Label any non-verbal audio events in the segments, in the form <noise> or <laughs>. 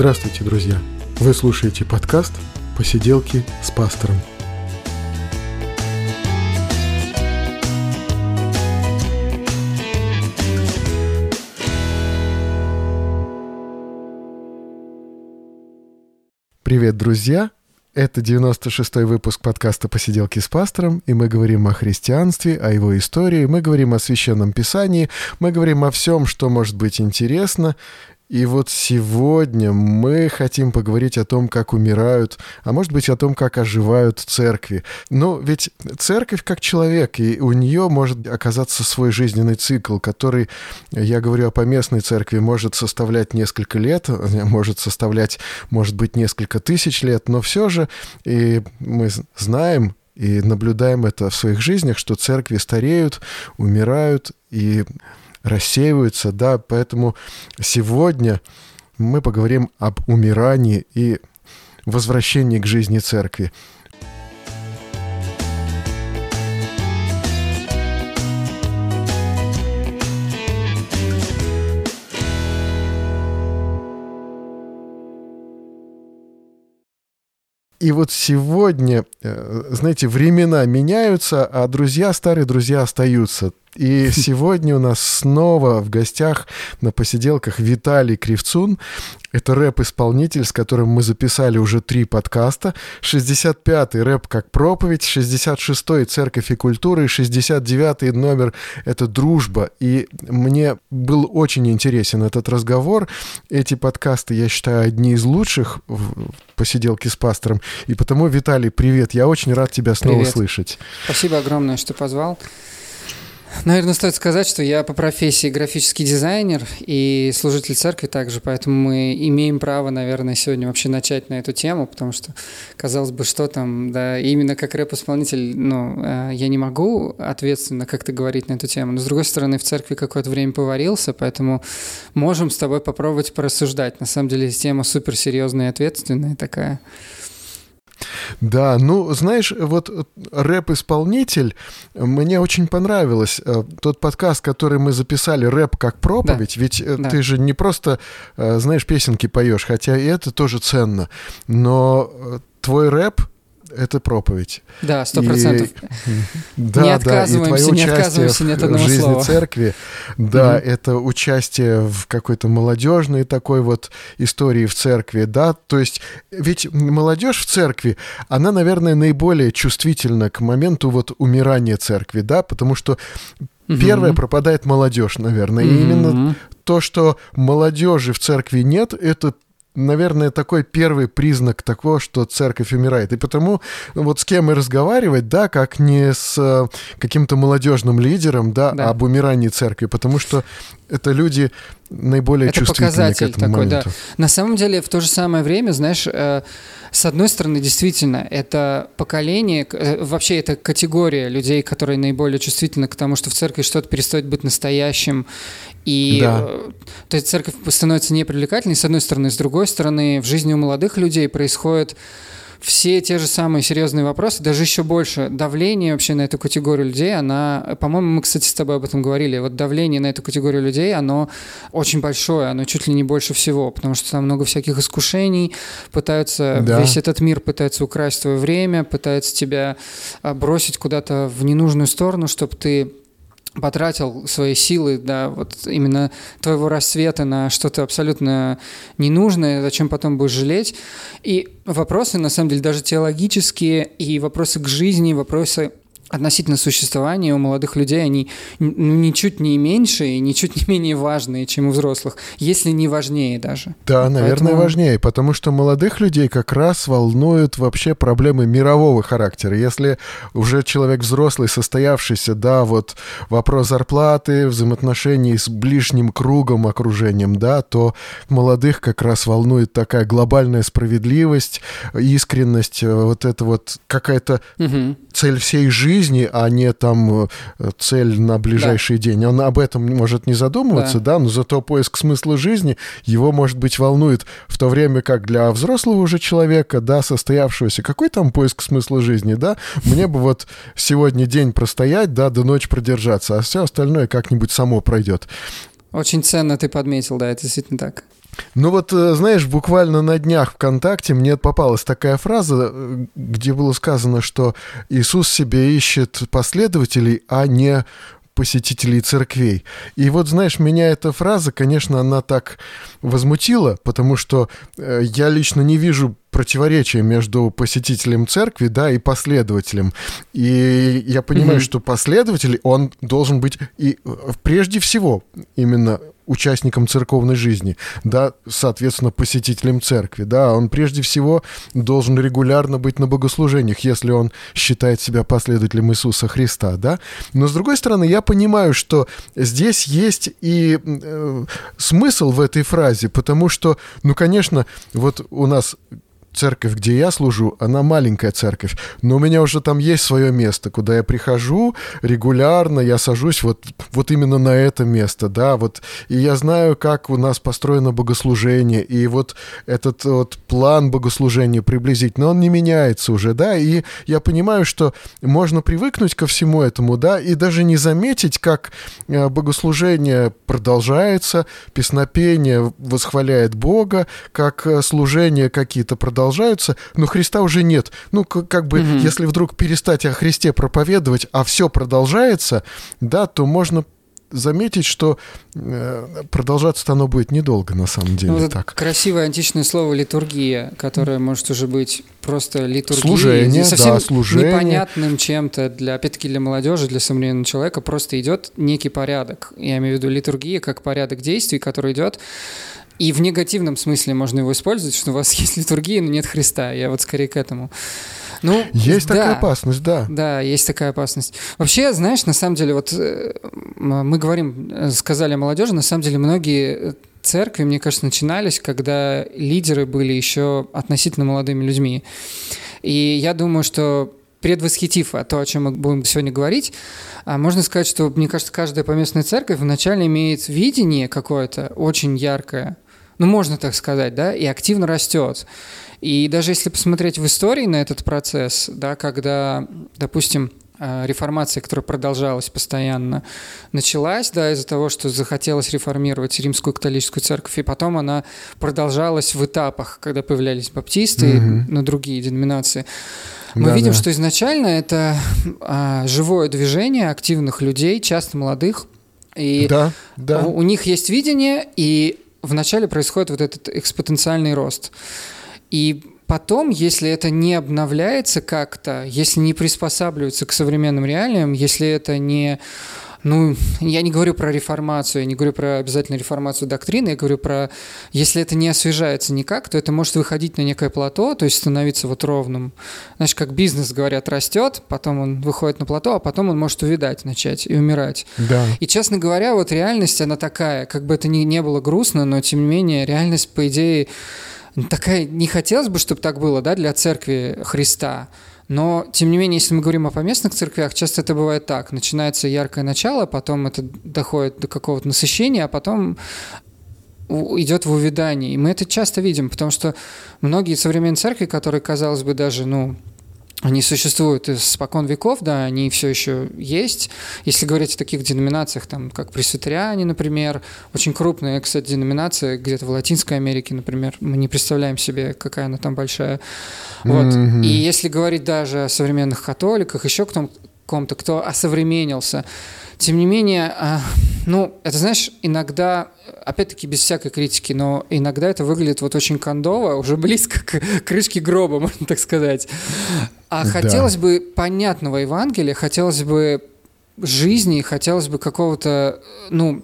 Здравствуйте, друзья! Вы слушаете подкаст «Посиделки с пастором». Привет, друзья! Это 96-й выпуск подкаста «Посиделки с пастором», и мы говорим о христианстве, о его истории, мы говорим о Священном Писании, мы говорим о всем, что может быть интересно, и вот сегодня мы хотим поговорить о том, как умирают, а может быть о том, как оживают церкви. Но ведь церковь как человек, и у нее может оказаться свой жизненный цикл, который, я говорю о поместной церкви, может составлять несколько лет, <laughs> может составлять, может быть, несколько тысяч лет, но все же и мы знаем, и наблюдаем это в своих жизнях, что церкви стареют, умирают, и рассеиваются, да, поэтому сегодня мы поговорим об умирании и возвращении к жизни церкви. И вот сегодня, э, знаете, времена меняются, а друзья, старые друзья остаются. И сегодня у нас снова в гостях на посиделках Виталий Кривцун. Это рэп-исполнитель, с которым мы записали уже три подкаста. 65-й рэп как проповедь, 66-й церковь и культура, и 69-й номер — это дружба. И мне был очень интересен этот разговор. Эти подкасты, я считаю, одни из лучших в посиделке с пастором. И потому, Виталий, привет, я очень рад тебя снова привет. слышать. Спасибо огромное, что позвал. Наверное, стоит сказать, что я по профессии графический дизайнер и служитель церкви также, поэтому мы имеем право, наверное, сегодня вообще начать на эту тему, потому что, казалось бы, что там, да, именно как рэп-исполнитель, ну, э, я не могу ответственно как-то говорить на эту тему, но, с другой стороны, в церкви какое-то время поварился, поэтому можем с тобой попробовать порассуждать. На самом деле, тема суперсерьезная и ответственная такая. Да, ну, знаешь, вот рэп-исполнитель, мне очень понравилось. Э, тот подкаст, который мы записали, рэп как проповедь, да. ведь э, да. ты же не просто, э, знаешь, песенки поешь, хотя и это тоже ценно, но твой рэп это проповедь. Да, сто процентов. <laughs> Да, не отказываемся, да, и не отказываемся ни от одного в жизни слова. церкви, да, mm это участие в какой-то молодежной такой вот истории в церкви, да, то есть ведь молодежь в церкви, она, наверное, наиболее чувствительна к моменту вот умирания церкви, да, потому что Первое пропадает молодежь, наверное. И именно то, что молодежи в церкви нет, это наверное, такой первый признак такого, что церковь умирает. И потому вот с кем и разговаривать, да, как не с э, каким-то молодежным лидером, да, да. об умирании церкви, потому что это люди наиболее это чувствительные к этому такой, моменту. Да. На самом деле, в то же самое время, знаешь, э, с одной стороны, действительно, это поколение, э, вообще это категория людей, которые наиболее чувствительны к тому, что в церкви что-то перестает быть настоящим, и да. э, то есть церковь становится непривлекательной, с одной стороны, с другой стороны, в жизни у молодых людей происходит все те же самые серьезные вопросы, даже еще больше давление вообще на эту категорию людей, она, по-моему, мы, кстати, с тобой об этом говорили, вот давление на эту категорию людей, оно очень большое, оно чуть ли не больше всего, потому что там много всяких искушений, пытаются, да. весь этот мир пытается украсть твое время, пытается тебя а, бросить куда-то в ненужную сторону, чтобы ты потратил свои силы, да, вот именно твоего рассвета на что-то абсолютно ненужное, зачем потом будешь жалеть. И вопросы, на самом деле, даже теологические, и вопросы к жизни, вопросы относительно существования у молодых людей, они ну, ничуть не меньше и ничуть не менее важные, чем у взрослых, если не важнее даже. Да, наверное, Поэтому... важнее, потому что молодых людей как раз волнуют вообще проблемы мирового характера. Если уже человек взрослый, состоявшийся, да, вот вопрос зарплаты, взаимоотношений с ближним кругом, окружением, да, то молодых как раз волнует такая глобальная справедливость, искренность, э, вот это вот какая-то угу. Цель всей жизни, а не там э, цель на ближайший да. день. Он об этом может не задумываться, да. да, но зато поиск смысла жизни его, может быть, волнует в то время как для взрослого уже человека, да, состоявшегося, какой там поиск смысла жизни, да? Мне бы вот сегодня день простоять, да, до ночи продержаться, а все остальное как-нибудь само пройдет. Очень ценно ты подметил, да, это действительно так. Ну вот, э, знаешь, буквально на днях ВКонтакте мне попалась такая фраза, э, где было сказано, что Иисус себе ищет последователей, а не посетителей церквей. И вот, знаешь, меня эта фраза, конечно, она так возмутила, потому что э, я лично не вижу противоречия между посетителем церкви, да, и последователем. И я понимаю, mm-hmm. что последователь, он должен быть и прежде всего именно участником церковной жизни, да, соответственно, посетителем церкви, да, он прежде всего должен регулярно быть на богослужениях, если он считает себя последователем Иисуса Христа, да. Но с другой стороны, я понимаю, что здесь есть и э, смысл в этой фразе, потому что, ну, конечно, вот у нас церковь, где я служу, она маленькая церковь, но у меня уже там есть свое место, куда я прихожу регулярно, я сажусь вот, вот именно на это место, да, вот, и я знаю, как у нас построено богослужение, и вот этот вот план богослужения приблизительно, он не меняется уже, да, и я понимаю, что можно привыкнуть ко всему этому, да, и даже не заметить, как э, богослужение продолжается, песнопение восхваляет Бога, как э, служение какие-то продолжаются, продолжаются, но Христа уже нет. Ну, как бы, угу. если вдруг перестать о Христе проповедовать, а все продолжается, да, то можно заметить, что э, продолжаться оно будет недолго, на самом деле. Ну, так. Красивое античное слово литургия, которое может уже быть просто литургией. Служение, совсем да, служение. непонятным чем-то, для, опять-таки для молодежи, для современного человека, просто идет некий порядок. Я имею в виду литургия как порядок действий, который идет и в негативном смысле можно его использовать, что у вас <laughs> есть литургия, но нет Христа. Я вот скорее к этому. Ну, есть да, такая опасность, да. Да, есть такая опасность. Вообще, знаешь, на самом деле, вот э, мы говорим, э, сказали о молодежи, на самом деле многие церкви, мне кажется, начинались, когда лидеры были еще относительно молодыми людьми. И я думаю, что предвосхитив то, о чем мы будем сегодня говорить, а можно сказать, что, мне кажется, каждая поместная церковь вначале имеет видение какое-то очень яркое, ну, можно так сказать, да, и активно растет. И даже если посмотреть в истории на этот процесс, да, когда, допустим, э, реформация, которая продолжалась постоянно, началась, да, из-за того, что захотелось реформировать римскую католическую церковь, и потом она продолжалась в этапах, когда появлялись баптисты mm-hmm. на другие деноминации. Мы да, видим, да. что изначально это а, живое движение активных людей, часто молодых, и да, да. У, у них есть видение, и вначале происходит вот этот экспотенциальный рост. И потом, если это не обновляется как-то, если не приспосабливается к современным реалиям, если это не ну, я не говорю про реформацию, я не говорю про обязательно реформацию доктрины, я говорю про, если это не освежается никак, то это может выходить на некое плато, то есть становиться вот ровным. Знаешь, как бизнес, говорят, растет, потом он выходит на плато, а потом он может увидать начать и умирать. Да. И, честно говоря, вот реальность, она такая, как бы это ни, не было грустно, но, тем не менее, реальность, по идее, такая, не хотелось бы, чтобы так было, да, для церкви Христа, но, тем не менее, если мы говорим о поместных церквях, часто это бывает так. Начинается яркое начало, потом это доходит до какого-то насыщения, а потом идет в увядание. И мы это часто видим, потому что многие современные церкви, которые, казалось бы, даже, ну, они существуют испокон веков, да, они все еще есть. Если говорить о таких деноминациях, там, как пресвитериане, например, очень крупная, кстати, деноминация где-то в Латинской Америке, например, мы не представляем себе, какая она там большая. Вот. Mm-hmm. И если говорить даже о современных католиках, еще кто ком-то, кто осовременился, тем не менее, а, ну, это, знаешь, иногда, опять-таки, без всякой критики, но иногда это выглядит вот очень кондово, уже близко к крышке гроба, <laughs> можно так сказать. А да. хотелось бы понятного Евангелия, хотелось бы жизни, хотелось бы какого-то, ну,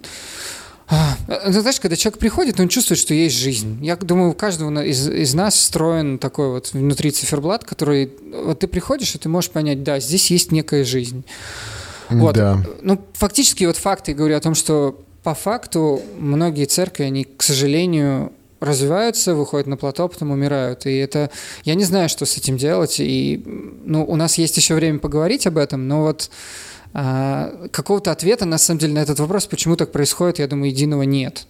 а, знаешь, когда человек приходит, он чувствует, что есть жизнь. Я думаю, у каждого из, из нас встроен такой вот внутри циферблат, который... Вот ты приходишь, и ты можешь понять, да, здесь есть некая жизнь. Вот. Да. Ну, фактически вот факты говорю о том, что по факту многие церкви, они, к сожалению, развиваются, выходят на плато, потом умирают. И это... Я не знаю, что с этим делать. И ну, у нас есть еще время поговорить об этом, но вот а, какого-то ответа, на самом деле, на этот вопрос, почему так происходит, я думаю, единого нет.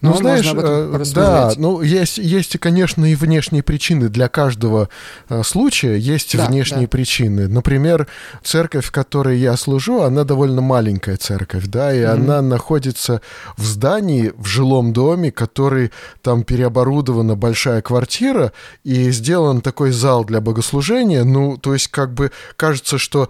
Ну, знаешь, э, да, ну, есть, есть, конечно, и внешние причины. Для каждого э, случая есть да, внешние да. причины. Например, церковь, в которой я служу, она довольно маленькая церковь, да, и mm-hmm. она находится в здании, в жилом доме, который там переоборудована большая квартира, и сделан такой зал для богослужения. Ну, то есть, как бы кажется, что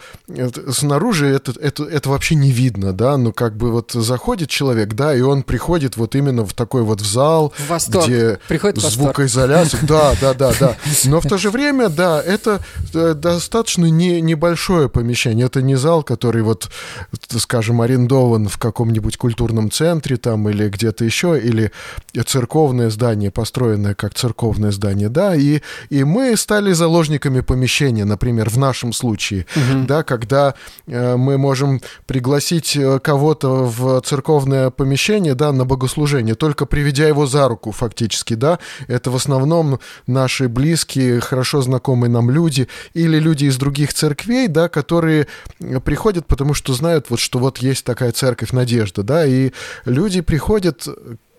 снаружи это, это, это вообще не видно, да, ну, как бы вот заходит человек, да, и он приходит вот именно в такой вот в зал, восторг. где Приходит звукоизоляция. Да, да, да, да. Но в то же время, да, это э, достаточно не, небольшое помещение. Это не зал, который вот, скажем, арендован в каком-нибудь культурном центре там или где-то еще, или церковное здание, построенное как церковное здание, да, и, и мы стали заложниками помещения, например, в нашем случае, угу. да, когда э, мы можем пригласить э, кого-то в церковное помещение, да, на богослужение, только приведя его за руку фактически, да, это в основном наши близкие, хорошо знакомые нам люди или люди из других церквей, да, которые приходят, потому что знают, вот, что вот есть такая церковь Надежда, да, и люди приходят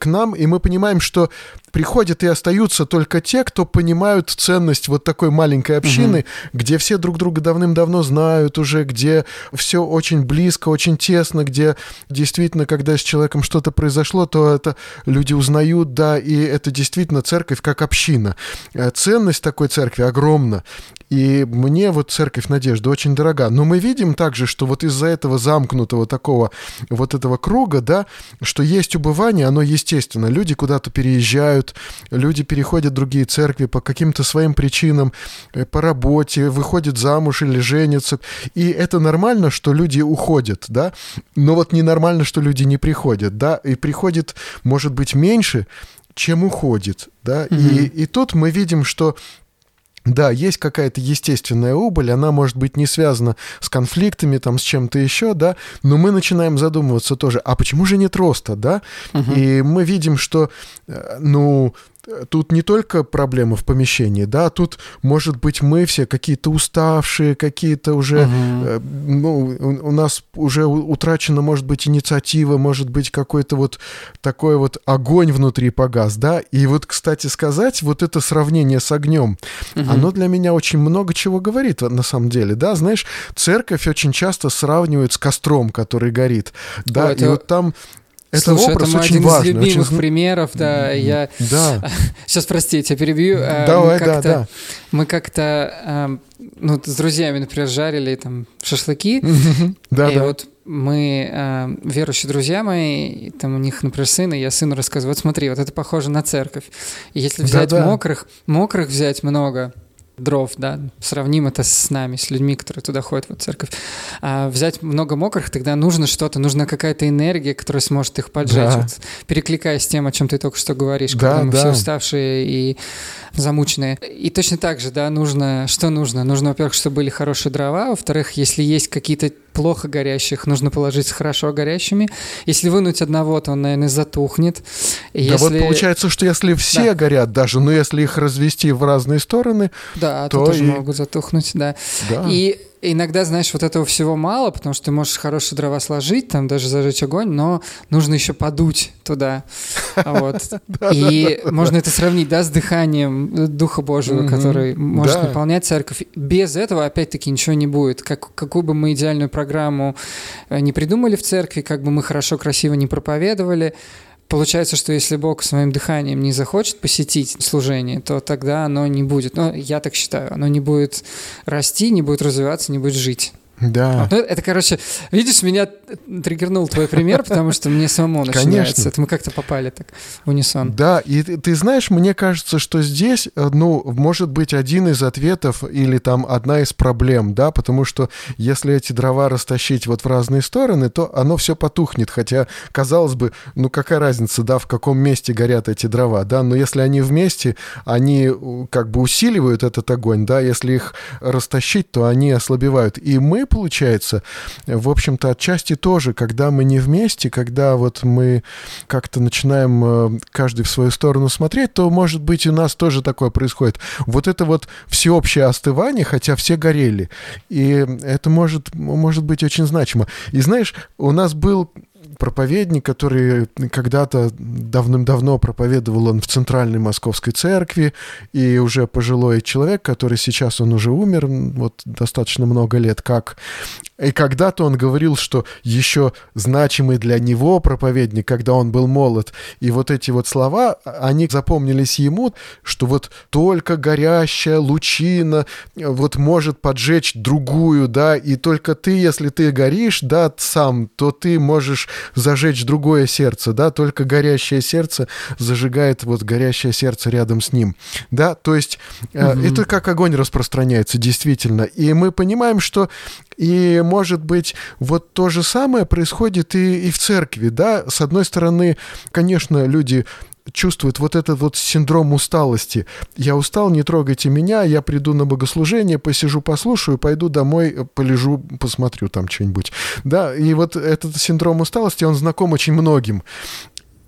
к нам, и мы понимаем, что приходят и остаются только те, кто понимают ценность вот такой маленькой общины, угу. где все друг друга давным-давно знают уже, где все очень близко, очень тесно, где действительно, когда с человеком что-то произошло, то это люди узнают, да, и это действительно церковь как община. Э, ценность такой церкви огромна. И мне вот церковь Надежды очень дорога. Но мы видим также, что вот из-за этого замкнутого такого вот этого круга, да, что есть убывание, оно естественно. Люди куда-то переезжают, люди переходят в другие церкви по каким-то своим причинам, э, по работе, выходят замуж или женятся. И это нормально, что люди уходят, да, но вот ненормально, что люди не приходят, да, и приходит, может быть, меньше, чем уходит, да, mm-hmm. и, и тут мы видим, что да, есть какая-то естественная убыль, она может быть не связана с конфликтами, там, с чем-то еще, да, но мы начинаем задумываться тоже, а почему же нет роста, да? Угу. И мы видим, что, э, ну, тут не только проблема в помещении, да, тут, может быть, мы все какие-то уставшие, какие-то уже, угу. ну, у, у нас уже утрачена, может быть, инициатива, может быть, какой-то вот такой вот огонь внутри погас, да, и вот, кстати сказать, вот это сравнение с огнем, угу. оно для меня очень много чего говорит, на самом деле, да, знаешь, церковь очень часто сравнивают с костром, который горит, да, О, это... и вот там это Слушай, образ это очень один важный, из любимых очень... примеров, да. Я... Да. <laughs> Сейчас, прости, я перебью. Э, Давай, мы да, да. Мы как-то, эм, ну, с друзьями, например, жарили там шашлыки. Да, и да. вот мы, э, верующие друзья мои, там у них, например, сын, и я сыну рассказываю, вот смотри, вот это похоже на церковь. И если взять да, да. мокрых, мокрых взять много, дров, да, сравним это с нами, с людьми, которые туда ходят, в церковь. А взять много мокрых, тогда нужно что-то, нужна какая-то энергия, которая сможет их поджечь. Да. Вот, перекликаясь с тем, о чем ты только что говоришь, да, когда мы да. все уставшие и замученные. И точно так же, да, нужно, что нужно? Нужно, во-первых, чтобы были хорошие дрова, во-вторых, если есть какие-то плохо горящих, нужно положить с хорошо горящими. Если вынуть одного, то он, наверное, затухнет. И да если... вот получается, что если все да. горят даже, но если их развести в разные стороны, да, то, то тоже и... могут затухнуть, да. да. И иногда, знаешь, вот этого всего мало, потому что ты можешь хорошие дрова сложить, там даже зажечь огонь, но нужно еще подуть туда. <laughs> Вот. И можно это сравнить, да, с дыханием Духа Божьего, который может наполнять церковь. Без этого, опять-таки, ничего не будет. Как, какую бы мы идеальную программу э, не придумали в церкви, как бы мы хорошо, красиво не проповедовали, Получается, что если Бог своим дыханием не захочет посетить служение, то тогда оно не будет, ну, я так считаю, оно не будет расти, не будет развиваться, не будет жить. Да. Ну, это, короче, видишь, меня триггернул твой пример, потому что мне самому <laughs> начинается. Это мы как-то попали так в унисон. Да, и ты, ты знаешь, мне кажется, что здесь, э, ну, может быть один из ответов или там одна из проблем, да, потому что если эти дрова растащить вот в разные стороны, то оно все потухнет, хотя, казалось бы, ну, какая разница, да, в каком месте горят эти дрова, да, но если они вместе, они как бы усиливают этот огонь, да, если их растащить, то они ослабевают. И мы получается, в общем-то, отчасти тоже, когда мы не вместе, когда вот мы как-то начинаем э, каждый в свою сторону смотреть, то, может быть, у нас тоже такое происходит. Вот это вот всеобщее остывание, хотя все горели. И это может, может быть очень значимо. И знаешь, у нас был проповедник, который когда-то давным-давно проповедовал он в Центральной Московской церкви, и уже пожилой человек, который сейчас он уже умер, вот достаточно много лет как. И когда-то он говорил, что еще значимый для него проповедник, когда он был молод, и вот эти вот слова, они запомнились ему, что вот только горящая лучина вот может поджечь другую, да, и только ты, если ты горишь, да, сам, то ты можешь зажечь другое сердце, да, только горящее сердце зажигает вот горящее сердце рядом с ним, да, то есть угу. это как огонь распространяется, действительно, и мы понимаем, что и, может быть, вот то же самое происходит и, и в церкви, да, с одной стороны, конечно, люди чувствует вот этот вот синдром усталости. Я устал, не трогайте меня, я приду на богослужение, посижу, послушаю, пойду домой, полежу, посмотрю там что-нибудь. Да, и вот этот синдром усталости, он знаком очень многим.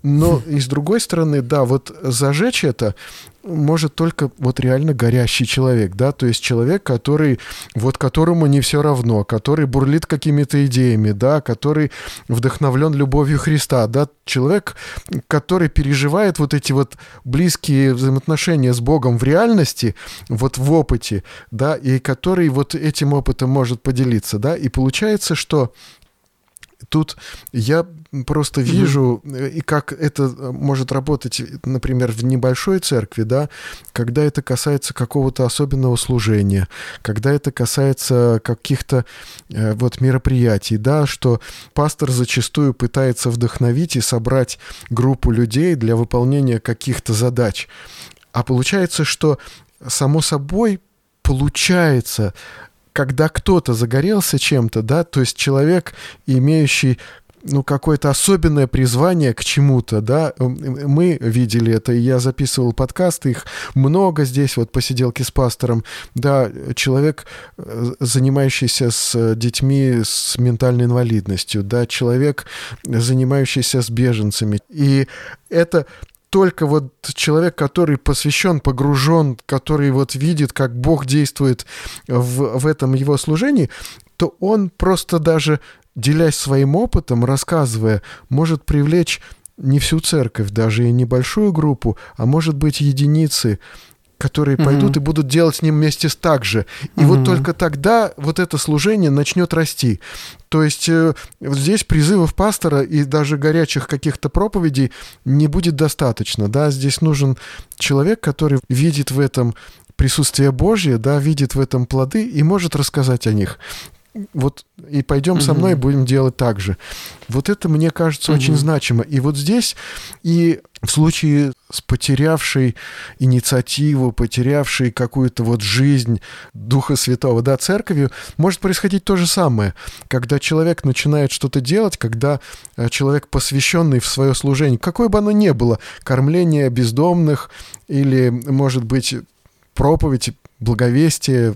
Но и с другой стороны, да, вот зажечь это может только вот реально горящий человек, да, то есть человек, который, вот которому не все равно, который бурлит какими-то идеями, да, который вдохновлен любовью Христа, да, человек, который переживает вот эти вот близкие взаимоотношения с Богом в реальности, вот в опыте, да, и который вот этим опытом может поделиться, да, и получается, что Тут я просто вижу, mm-hmm. и как это э, может работать, например, в небольшой церкви, да, когда это касается какого-то особенного служения, когда это касается каких-то э, вот мероприятий, да, что пастор зачастую пытается вдохновить и собрать группу людей для выполнения каких-то задач. А получается, что само собой получается когда кто-то загорелся чем-то, да, то есть человек, имеющий ну, какое-то особенное призвание к чему-то, да, мы видели это, и я записывал подкасты, их много здесь, вот посиделки с пастором, да, человек, э, занимающийся с детьми с ментальной инвалидностью, да, человек, занимающийся с беженцами, и это только вот человек, который посвящен, погружен, который вот видит, как Бог действует в, в этом его служении, то он просто даже, делясь своим опытом, рассказывая, может привлечь не всю церковь, даже и небольшую группу, а может быть единицы, которые mm-hmm. пойдут и будут делать с ним вместе так же. И mm-hmm. вот только тогда вот это служение начнет расти. То есть э, здесь призывов пастора и даже горячих каких-то проповедей не будет достаточно. Да? Здесь нужен человек, который видит в этом присутствие Божье, да, видит в этом плоды и может рассказать о них вот и пойдем со мной, будем делать так же. Вот это, мне кажется, угу. очень значимо. И вот здесь, и в случае с потерявшей инициативу, потерявшей какую-то вот жизнь Духа Святого, да, церковью, может происходить то же самое, когда человек начинает что-то делать, когда э, человек, посвященный в свое служение, какое бы оно ни было, кормление бездомных или, может быть, проповедь благовестие,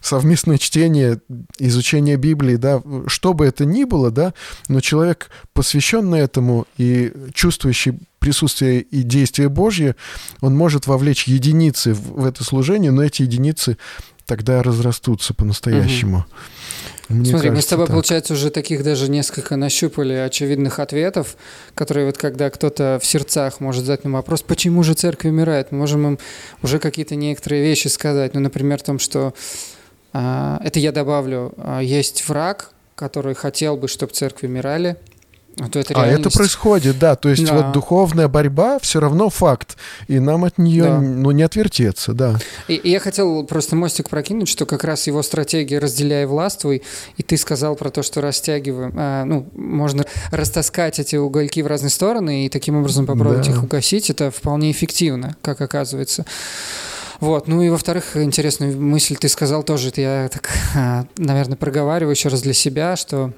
совместное чтение, изучение Библии, да, что бы это ни было, да, но человек, посвященный этому и чувствующий присутствие и действие Божье, он может вовлечь единицы в, это служение, но эти единицы тогда разрастутся по-настоящему. Угу. Мне Смотри, кажется, мы с тобой, так. получается, уже таких даже несколько нащупали очевидных ответов, которые вот когда кто-то в сердцах может задать нам вопрос, почему же церковь умирает, мы можем им уже какие-то некоторые вещи сказать. Ну, например, в том, что а, это я добавлю, а, есть враг, который хотел бы, чтобы церкви умирали, а, то это а это происходит, да. То есть да. вот духовная борьба все равно факт, и нам от нее да. ну, не отвертеться, да. И, и я хотел просто мостик прокинуть, что как раз его стратегия «разделяй властвуй», и ты сказал про то, что растягиваем, а, ну, можно растаскать эти угольки в разные стороны и таким образом попробовать да. их угасить, это вполне эффективно, как оказывается. Вот, ну и во-вторых, интересную мысль ты сказал тоже, это я так, а, наверное, проговариваю еще раз для себя, что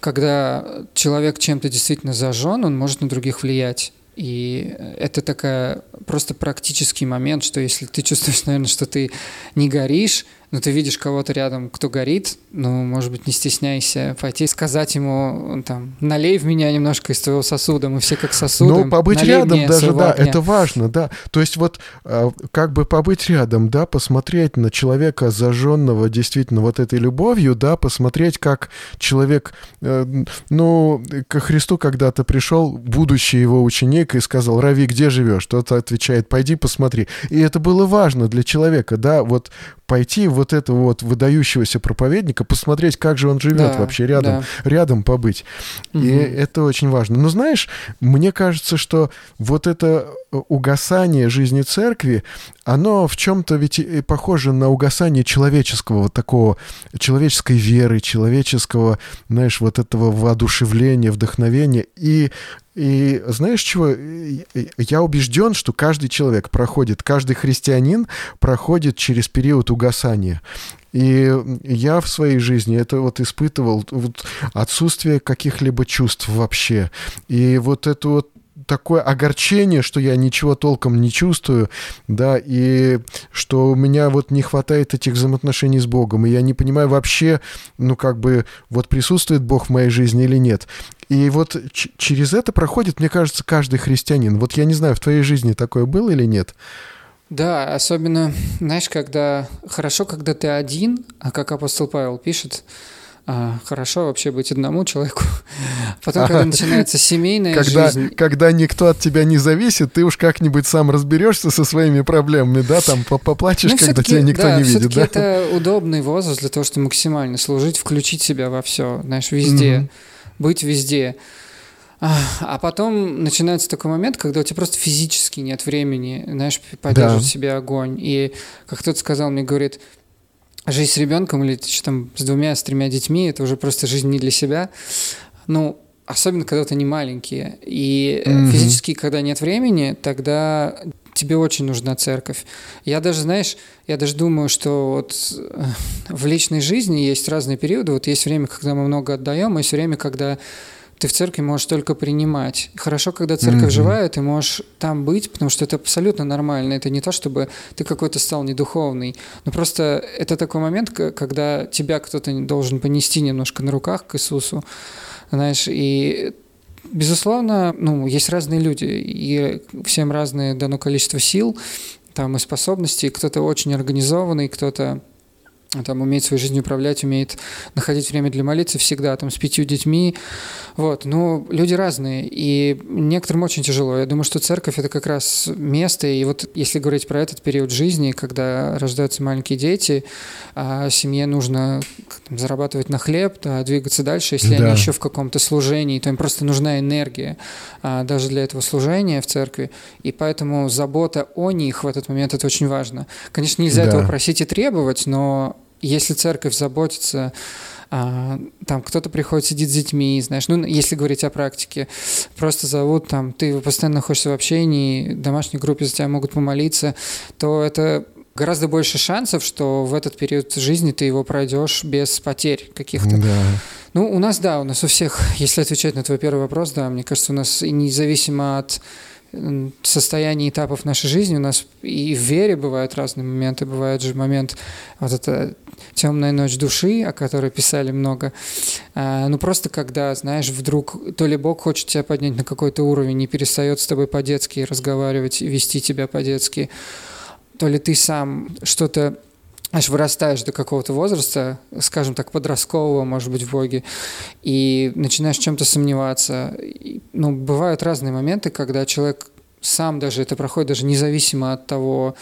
когда человек чем-то действительно зажжен, он может на других влиять. И это такая просто практический момент, что если ты чувствуешь, наверное, что ты не горишь, но ты видишь кого-то рядом, кто горит, ну, может быть, не стесняйся пойти сказать ему, там, налей в меня немножко из твоего сосуда, мы все как сосуды. Ну, побыть рядом даже, да, огня. это важно, да. То есть вот а, как бы побыть рядом, да, посмотреть на человека, зажженного действительно вот этой любовью, да, посмотреть, как человек, э, ну, ко Христу когда-то пришел будущий его ученик и сказал, Рави, где живешь? Тот отвечает, пойди посмотри. И это было важно для человека, да, вот пойти вот этого вот выдающегося проповедника, посмотреть, как же он живет да, вообще рядом, да. рядом побыть. Угу. И это очень важно. Но знаешь, мне кажется, что вот это угасание жизни церкви, оно в чем-то ведь и похоже на угасание человеческого вот такого, человеческой веры, человеческого, знаешь, вот этого воодушевления, вдохновения. И и знаешь чего? Я убежден, что каждый человек проходит, каждый христианин проходит через период угасания. И я в своей жизни это вот испытывал вот отсутствие каких-либо чувств вообще. И вот эту вот такое огорчение, что я ничего толком не чувствую, да, и что у меня вот не хватает этих взаимоотношений с Богом, и я не понимаю вообще, ну, как бы, вот присутствует Бог в моей жизни или нет. И вот через это проходит, мне кажется, каждый христианин. Вот я не знаю, в твоей жизни такое было или нет? Да, особенно, знаешь, когда хорошо, когда ты один, а как апостол Павел пишет, а, хорошо вообще быть одному человеку. <laughs> Потом, когда начинается семейная когда, жизнь... Когда никто от тебя не зависит, ты уж как-нибудь сам разберешься со своими проблемами, да, там поплачешь, ну, когда тебя никто да, не видит, да? это удобный возраст для того, чтобы максимально служить, включить себя во все, знаешь, везде, mm быть везде. А потом начинается такой момент, когда у тебя просто физически нет времени, знаешь, поддерживать да. себе огонь. И, как кто-то сказал, мне говорит, жизнь с ребенком или там с двумя, с тремя детьми, это уже просто жизнь не для себя. Ну, особенно когда ты не маленькие. И mm-hmm. физически, когда нет времени, тогда тебе очень нужна церковь. Я даже, знаешь, я даже думаю, что вот э, в личной жизни есть разные периоды. Вот есть время, когда мы много отдаем, есть время, когда ты в церкви можешь только принимать. Хорошо, когда церковь mm-hmm. живая, ты можешь там быть, потому что это абсолютно нормально. Это не то, чтобы ты какой-то стал недуховный. Но просто это такой момент, когда тебя кто-то должен понести немножко на руках к Иисусу. Знаешь, и Безусловно, ну, есть разные люди, и всем разное дано количество сил, там и способностей. Кто-то очень организованный, кто-то там умеет своей жизнью управлять, умеет находить время для молиться всегда, там, с пятью детьми, вот, но люди разные, и некоторым очень тяжело. Я думаю, что церковь – это как раз место, и вот если говорить про этот период жизни, когда рождаются маленькие дети, а семье нужно там, зарабатывать на хлеб, да, двигаться дальше, если да. они еще в каком-то служении, то им просто нужна энергия а, даже для этого служения в церкви, и поэтому забота о них в этот момент – это очень важно. Конечно, нельзя да. этого просить и требовать, но если церковь заботится, а, там кто-то приходит, сидит с детьми, знаешь, ну, если говорить о практике, просто зовут, там, ты постоянно находишься в общении, в домашней группе за тебя могут помолиться, то это гораздо больше шансов, что в этот период жизни ты его пройдешь без потерь каких-то. Да. Ну, у нас, да, у нас у всех, если отвечать на твой первый вопрос, да, мне кажется, у нас независимо от состояний этапов нашей жизни у нас и в вере бывают разные моменты. Бывает же момент, вот эта темная ночь души, о которой писали много. А, ну, просто когда, знаешь, вдруг то ли Бог хочет тебя поднять на какой-то уровень, не перестает с тобой по-детски разговаривать, вести тебя по-детски, то ли ты сам что-то аж вырастаешь до какого-то возраста, скажем так, подросткового, может быть, в Боге, и начинаешь чем-то сомневаться. И, ну, бывают разные моменты, когда человек сам даже это проходит, даже независимо от того,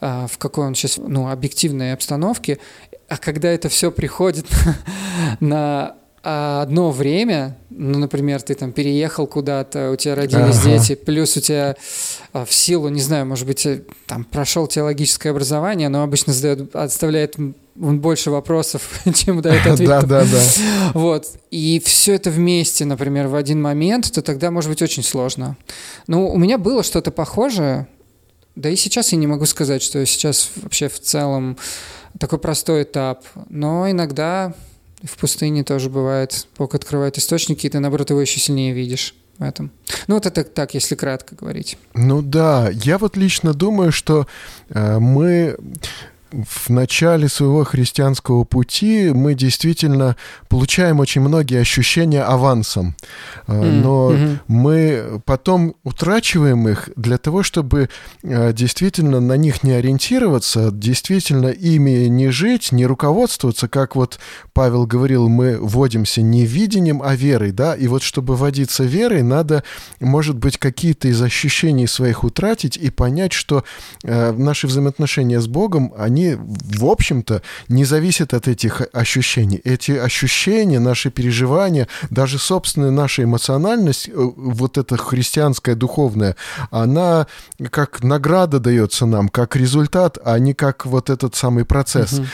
а, в какой он сейчас, ну, объективной обстановке, а когда это все приходит <laughs> на а одно время, ну, например, ты там переехал куда-то, у тебя родились ага. дети, плюс у тебя а, в силу, не знаю, может быть, э, там прошел теологическое образование, но обычно задает, оставляет больше вопросов, <laughs> чем дает <laughs> ответ. Да, да, да. Вот. И все это вместе, например, в один момент, то тогда может быть очень сложно. Ну, у меня было что-то похожее, да и сейчас я не могу сказать, что сейчас вообще в целом такой простой этап, но иногда в пустыне тоже бывает, Бог открывает источники, и ты, наоборот, его еще сильнее видишь в этом. Ну, вот это так, если кратко говорить. Ну да, я вот лично думаю, что э, мы в начале своего христианского пути мы действительно получаем очень многие ощущения авансом, mm-hmm. но mm-hmm. мы потом утрачиваем их для того, чтобы э, действительно на них не ориентироваться, действительно ими не жить, не руководствоваться, как вот Павел говорил, мы водимся не видением, а верой, да, и вот чтобы водиться верой, надо, может быть, какие-то из ощущений своих утратить и понять, что э, наши взаимоотношения с Богом, они они, в общем-то, не зависят от этих ощущений. Эти ощущения, наши переживания, даже собственная наша эмоциональность, э, вот эта христианская, духовная, она как награда дается нам, как результат, а не как вот этот самый процесс. Угу.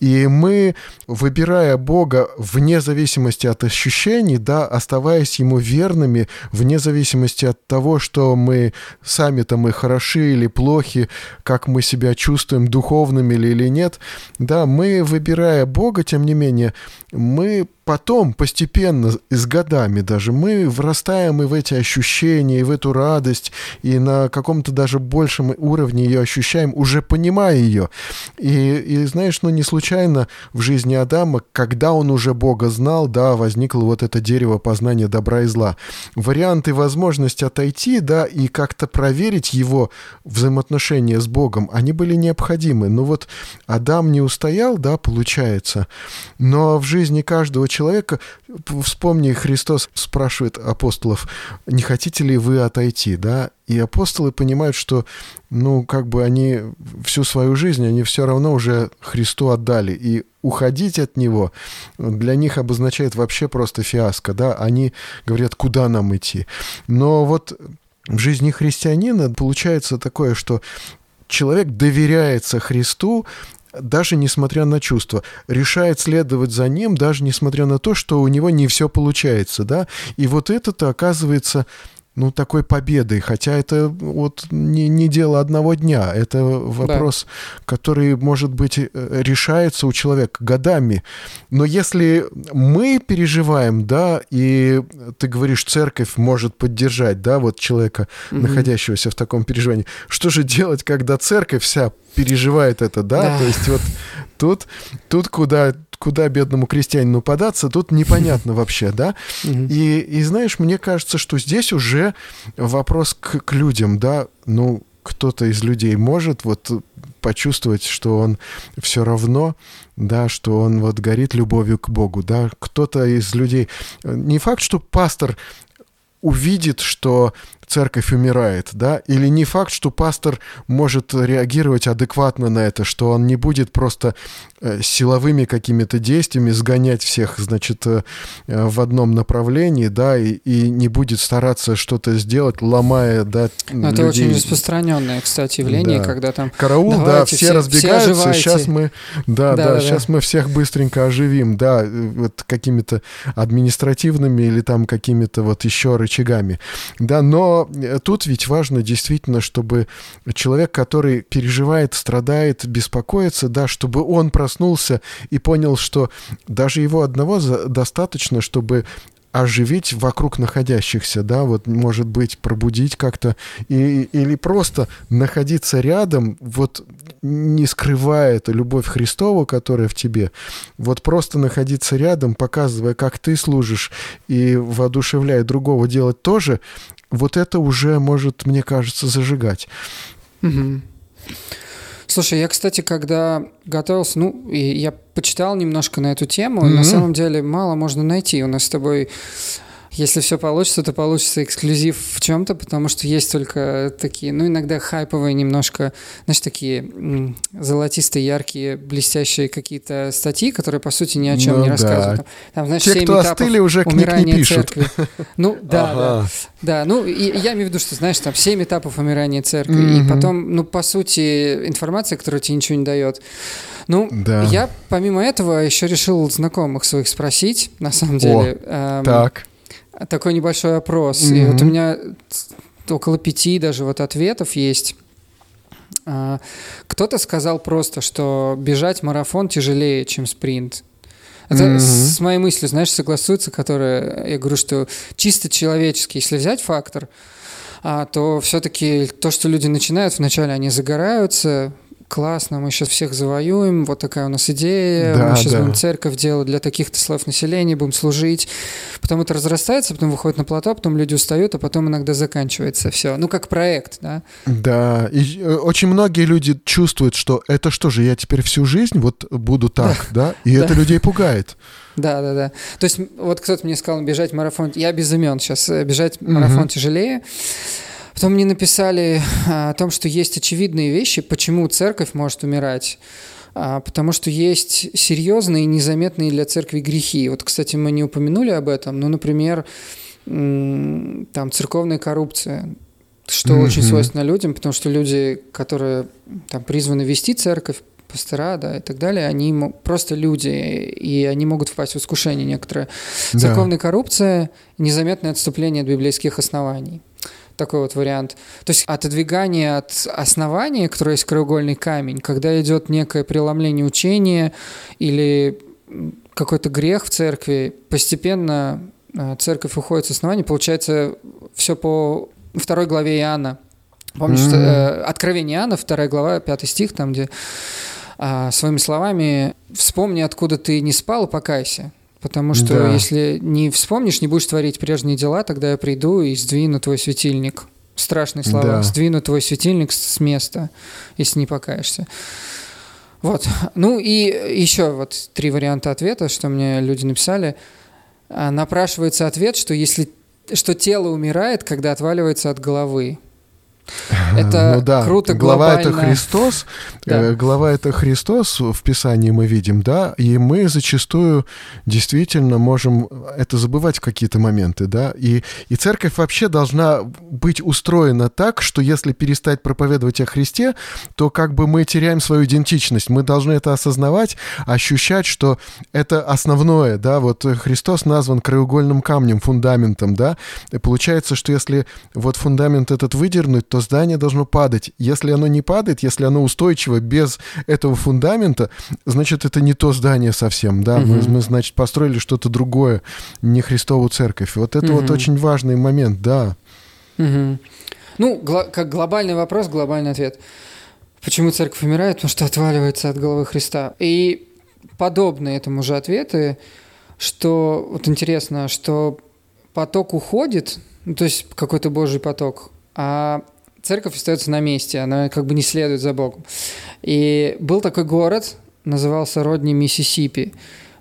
И мы, выбирая Бога вне зависимости от ощущений, да, оставаясь Ему верными, вне зависимости от того, что мы сами-то мы хороши или плохи, как мы себя чувствуем духовными или, или нет, да, мы, выбирая Бога, тем не менее, мы потом, постепенно, с годами даже, мы врастаем и в эти ощущения, и в эту радость, и на каком-то даже большем уровне ее ощущаем, уже понимая ее. И, и знаешь, ну не случайно в жизни Адама, когда он уже Бога знал, да, возникло вот это дерево познания добра и зла. Варианты возможность отойти, да, и как-то проверить его взаимоотношения с Богом, они были необходимы. Но вот Адам не устоял, да, получается, но в жизни каждого человека, вспомни, Христос спрашивает апостолов, не хотите ли вы отойти, да? И апостолы понимают, что, ну, как бы они всю свою жизнь, они все равно уже Христу отдали. И уходить от Него для них обозначает вообще просто фиаско, да? Они говорят, куда нам идти? Но вот в жизни христианина получается такое, что человек доверяется Христу, даже несмотря на чувства, решает следовать за ним, даже несмотря на то, что у него не все получается, да, и вот это-то оказывается ну, такой победой, хотя это вот не, не дело одного дня, это вопрос, да. который, может быть, решается у человека годами. Но если мы переживаем, да, и ты говоришь, церковь может поддержать, да, вот человека, угу. находящегося в таком переживании, что же делать, когда церковь вся переживает это, да? да. То есть вот тут, тут куда, куда бедному крестьянину податься, тут непонятно <laughs> вообще, да? И, и знаешь, мне кажется, что здесь уже вопрос к, к людям, да? Ну, кто-то из людей может вот почувствовать, что он все равно, да, что он вот горит любовью к Богу, да, кто-то из людей, не факт, что пастор увидит, что церковь умирает, да, или не факт, что пастор может реагировать адекватно на это, что он не будет просто э, силовыми какими-то действиями сгонять всех, значит, э, в одном направлении, да, и, и не будет стараться что-то сделать, ломая, да, Но людей. Это очень распространенное, кстати, явление, да. когда там... Караул, да, все, все разбегаются, все сейчас мы, да, да, да, да, сейчас мы всех быстренько оживим, да, вот какими-то административными или там какими-то вот еще рычагами, да, но Э, тут ведь важно действительно, чтобы человек, который переживает, страдает, беспокоится, да, чтобы он проснулся и понял, что даже его одного достаточно, чтобы оживить вокруг находящихся, да, вот, может быть, пробудить как-то, и, или просто находиться рядом, вот не скрывая эту любовь Христову, которая в тебе, вот просто находиться рядом, показывая, как ты служишь, и воодушевляя другого делать тоже, вот это уже может, мне кажется, зажигать. Угу. Слушай, я, кстати, когда готовился, ну, и я почитал немножко на эту тему, mm-hmm. на самом деле мало можно найти. У нас с тобой если все получится, то получится эксклюзив в чем-то, потому что есть только такие, ну, иногда хайповые немножко, знаешь, такие золотистые, яркие, блестящие какие-то статьи, которые, по сути, ни о чем ну, не рассказывают. Там, там, знаешь, Те, кто остыли, уже книг не пишут. Церкви. Ну, <laughs> да, ага. да. Да, ну, и я имею в виду, что, знаешь, там семь этапов умирания церкви, mm-hmm. и потом, ну, по сути, информация, которая тебе ничего не дает. Ну, да. я, помимо этого, еще решил знакомых своих спросить, на самом деле. О, эм, так такой небольшой опрос. Mm-hmm. И вот у меня около пяти даже вот ответов есть. А, кто-то сказал просто, что бежать марафон тяжелее, чем спринт. Это mm-hmm. с моей мыслью, знаешь, согласуется, которая, я говорю, что чисто человеческий, если взять фактор, а, то все-таки то, что люди начинают, вначале они загораются, классно, мы сейчас всех завоюем, вот такая у нас идея, Да, мы сейчас да. будем церковь делать для таких-то слоев населения, будем служить. Потом это разрастается, потом выходит на плато, потом люди устают, а потом иногда заканчивается все. Ну, как проект, да. Да, и э, очень многие люди чувствуют, что это что же, я теперь всю жизнь вот буду так, да? И Да. это людей пугает. Да, да, да. То есть вот кто-то мне сказал, бежать марафон, я без имен сейчас, э, бежать марафон тяжелее. Потом мне написали а, о том, что есть очевидные вещи, почему церковь может умирать. А, Потому что есть серьезные и незаметные для церкви грехи. Вот, кстати, мы не упомянули об этом, но, например, там церковная коррупция, что Мгм. очень свойственно людям, потому что люди, которые там призваны вести церковь, пастора, да, и так далее, они просто люди, и они могут впасть в искушение некоторые. Да. Церковная коррупция, незаметное отступление от библейских оснований. Такой вот вариант. То есть отодвигание от основания, которое есть краеугольный камень, когда идет некое преломление учения или какой-то грех в церкви, постепенно а, церковь уходит с основания, получается все по второй главе Иоанна. Помнишь, Мгм. что, э, Откровение Иоанна, вторая глава, пятый стих, там, где а, своими словами «Вспомни, откуда ты не спал, и покайся». Потому что Да. если не вспомнишь, не будешь творить прежние дела, тогда я приду и сдвину твой светильник. Страшные слова. Да. Сдвину твой светильник с места, если не покаешься. Вот. Ну и еще вот три варианта ответа, что мне люди написали. А, Напрашивается ответ, что если что тело умирает, когда отваливается от головы. Это ну да, круто глава это глобально. Христос, Да. э, глава это Христос в Писании мы видим, да, и мы зачастую действительно можем это забывать в какие-то моменты, да, и, и церковь вообще должна быть устроена так, что если перестать проповедовать о Христе, то как бы мы теряем свою идентичность, мы должны это осознавать, ощущать, что это основное, да, вот Христос назван краеугольным камнем, фундаментом, да, и получается, что если вот фундамент этот выдернуть, то здание должно падать. Если оно не падает, если оно устойчиво без этого фундамента, значит, это не то здание совсем, да, мы, Мгм. мы, значит, построили что-то другое, не Христову церковь. Вот это вот Мгм. очень важный момент, да. Мгм. Ну, гла- как глобальный вопрос, глобальный ответ. Почему церковь умирает? Потому что отваливается от головы Христа. И подобные этому же ответы, что вот интересно, что поток уходит, ну, то есть какой-то Божий поток, а церковь остается на месте, она как бы не следует за Богом. И был такой город, назывался Родни, Миссисипи.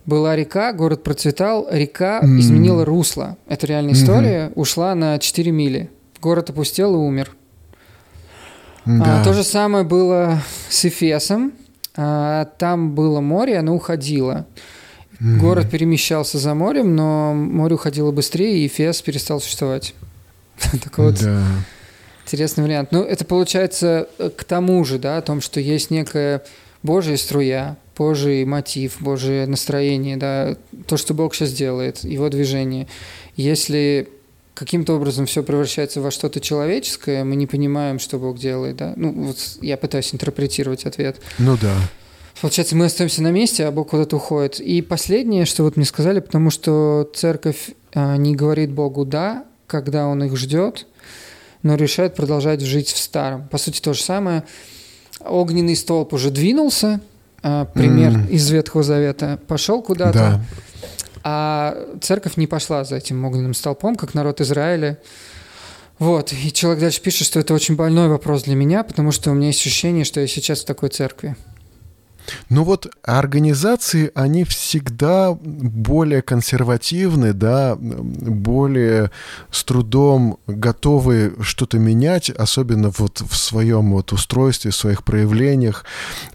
Была река, город процветал, река М. изменила русло. Это реальная история. Ушла на 4 мили. Город опустел и умер. да. А, то же самое было с Эфесом. А, там было море, оно уходило. Мгм. Город перемещался за морем, но море уходило быстрее, и Эфес перестал существовать. <laughs> Такой вот Да. Интересный вариант. Ну, это получается э, к тому же, да, о том, что есть некая Божья струя, Божий мотив, Божье настроение, да, то, что Бог сейчас делает, его движение. Если каким-то образом все превращается во что-то человеческое, мы не понимаем, что Бог делает, да. Ну, вот я пытаюсь интерпретировать ответ. Ну да. Получается, мы остаемся на месте, а Бог куда-то уходит. И последнее, что вот мне сказали, потому что церковь а, не говорит Богу «да», когда Он их ждет, но решает продолжать жить в старом. По сути, то же самое. Огненный столб уже двинулся, а, пример М. из Ветхого Завета, пошел куда-то, Да. а церковь не пошла за этим огненным столпом, как народ Израиля. Вот, и человек дальше пишет, что это очень больной вопрос для меня, потому что у меня есть ощущение, что я сейчас в такой церкви. Ну вот организации, они всегда более консервативны, да, более с трудом готовы что-то менять, особенно вот в своем вот устройстве, в своих проявлениях.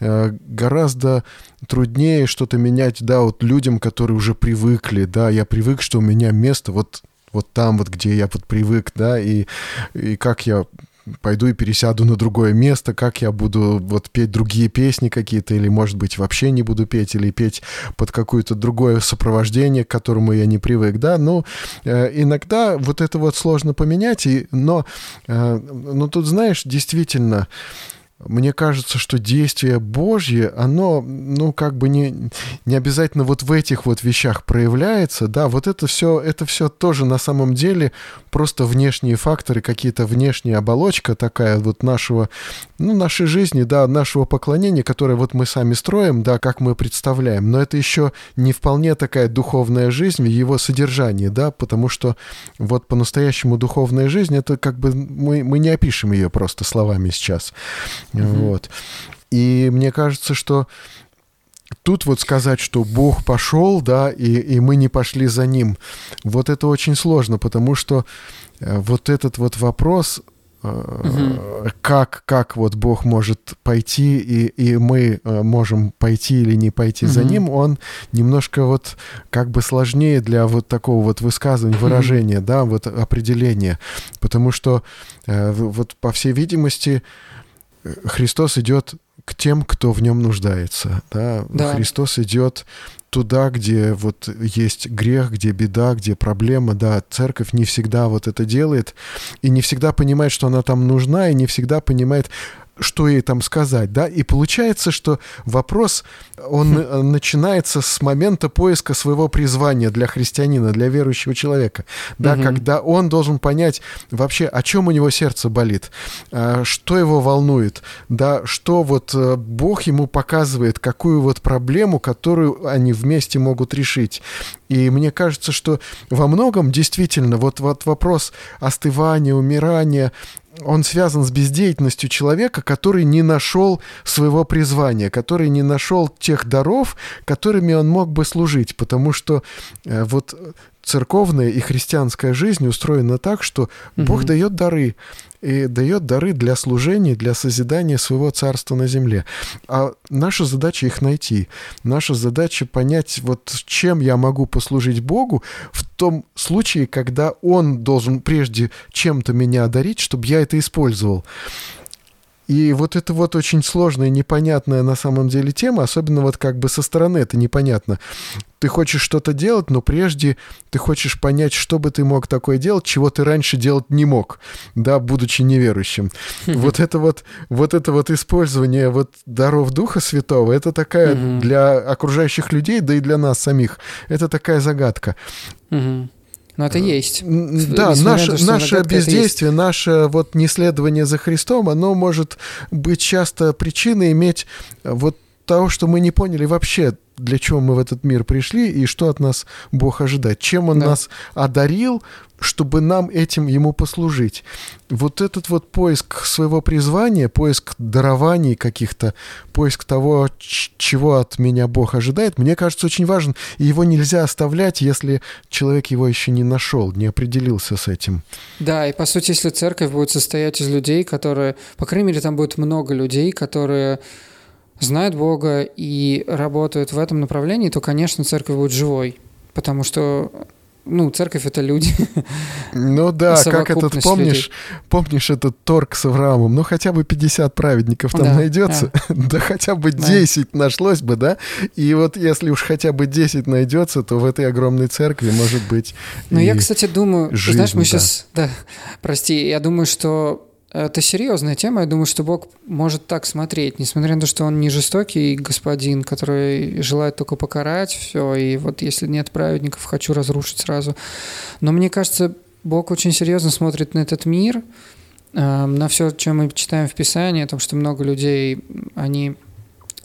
Э, Гораздо труднее что-то менять, да, вот людям, которые уже привыкли, да, я привык, что у меня место вот вот там вот, где я вот привык, да, и, и как я пойду и пересяду на другое место, как я буду вот петь другие песни какие-то, или, может быть, вообще не буду петь, или петь под какое-то другое сопровождение, к которому я не привык, да, ну, э, иногда вот это вот сложно поменять, и, но, э, но тут, знаешь, действительно, мне кажется, что действие Божье, оно, ну, как бы не, не обязательно вот в этих вот вещах проявляется, да, вот это все, это все тоже на самом деле просто внешние факторы, какие-то внешняя оболочка такая вот нашего, ну, нашей жизни, да, нашего поклонения, которое вот мы сами строим, да, как мы представляем, но это еще не вполне такая духовная жизнь в его содержании, да, потому что вот по-настоящему духовная жизнь, это как бы мы, мы не опишем ее просто словами сейчас. Mm-hmm. Вот. И мне кажется, что тут вот сказать, что Бог пошел, да, и, и мы не пошли за ним, вот это очень сложно, потому что э, вот этот вот вопрос, угу. как, как вот Бог может пойти, и, и мы э, можем пойти или не пойти угу. за ним, он немножко вот как бы сложнее для вот такого вот высказывания, выражения, угу. да, вот определения, потому что вот по всей видимости Христос идет к тем, кто в нем нуждается. Да? Да. Христос идет туда, где вот есть грех, где беда, где проблема, да, церковь не всегда вот это делает, и не всегда понимает, что она там нужна, и не всегда понимает, что ей там сказать, да, и получается, что вопрос, он хм. начинается с момента поиска своего призвания для христианина, для верующего человека, да, угу. когда он должен понять вообще, о чем у него сердце болит, а, что его волнует, да, что вот э, Бог ему показывает, какую вот проблему, которую они вместе могут решить. И мне кажется, что во многом действительно вот, вот вопрос остывания, умирания, он связан с бездеятельностью человека, который не нашел своего призвания, который не нашел тех даров, которыми он мог бы служить, потому что э, вот церковная и христианская жизнь устроена так, что угу. Бог дает дары, и дает дары для служения, для созидания своего царства на земле. А наша задача их найти. Наша задача понять, вот чем я могу послужить Богу в том случае, когда Он должен прежде чем-то меня одарить, чтобы я это использовал. И вот это вот очень сложная, непонятная на самом деле тема, особенно вот как бы со стороны это непонятно. Ты хочешь что-то делать, но прежде ты хочешь понять, что бы ты мог такое делать, чего ты раньше делать не мог, да, будучи неверующим. <laughs> Вот это вот, вот это вот использование вот даров Духа Святого, это такая для окружающих людей, да и для нас самих, это такая загадка. Но это есть. Да, наше, то, наше бездействие, наше вот неследование за Христом, оно может быть часто причиной иметь вот того, что мы не поняли вообще, для чего мы в этот мир пришли и что от нас Бог ожидает. Чем Он да. нас одарил, чтобы нам этим ему послужить. Вот этот вот поиск своего призвания, поиск дарований каких-то, поиск того, чего от меня Бог ожидает, мне кажется, очень важен. И его нельзя оставлять, если человек его еще не нашел, не определился с этим. Да, и по сути, если церковь будет состоять из людей, которые, по крайней мере, там будет много людей, которые знают Бога и работают в этом направлении, то, конечно, церковь будет живой. Потому что ну, церковь это люди. Ну да, как этот, помнишь, людей. помнишь этот торг с Авраамом? Ну, хотя бы 50 праведников там да, найдется. Да. <laughs> да хотя бы 10 да. нашлось бы, да? И вот если уж хотя бы 10 найдется, то в этой огромной церкви может быть Ну, я, кстати, думаю, жизнь, знаешь, мы да. сейчас, да, прости, я думаю, что это серьезная тема. Я думаю, что Бог может так смотреть, несмотря на то, что Он не жестокий господин, который желает только покарать все, и вот если нет праведников, хочу разрушить сразу. Но мне кажется, Бог очень серьезно смотрит на этот мир, э, на все, чем мы читаем в Писании, о том, что много людей, они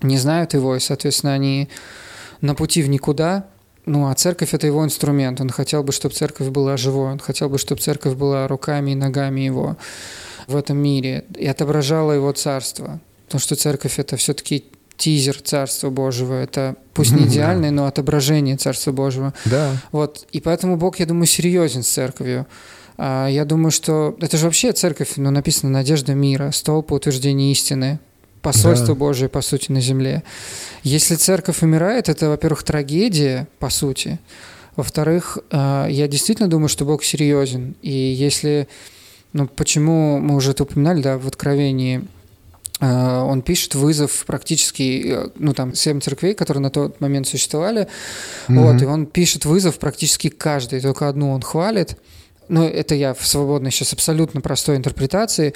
не знают Его, и, соответственно, они на пути в никуда, ну, а церковь – это его инструмент. Он хотел бы, чтобы церковь была живой, он хотел бы, чтобы церковь была руками и ногами его в этом мире и отображала его царство. Потому что церковь это все-таки тизер Царства Божьего. Это пусть не идеальное, но отображение Царства Божьего. Да. Вот. И поэтому Бог, я думаю, серьезен с церковью. А я думаю, что это же вообще церковь, ну, написано «Надежда мира», столб утверждения истины, посольство да. Божие, по сути, на земле. Если церковь умирает, это, во-первых, трагедия, по сути. Во-вторых, а, я действительно думаю, что Бог серьезен. И если ну, почему мы уже это упоминали, да, в Откровении э, он пишет вызов практически, э, ну там семь церквей, которые на тот момент существовали, mm-hmm. вот, и он пишет вызов практически каждой, только одну он хвалит, ну, это я в свободной сейчас абсолютно простой интерпретации,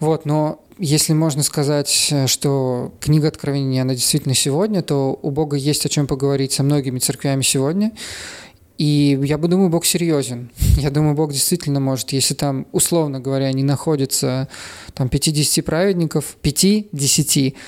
вот, но если можно сказать, что книга Откровения, она действительно сегодня, то у Бога есть о чем поговорить со многими церквями сегодня, и я думаю, Бог серьезен. <laughs> Я думаю, Бог действительно может, если там, условно говоря, не находится там 50 праведников, 5-10, а,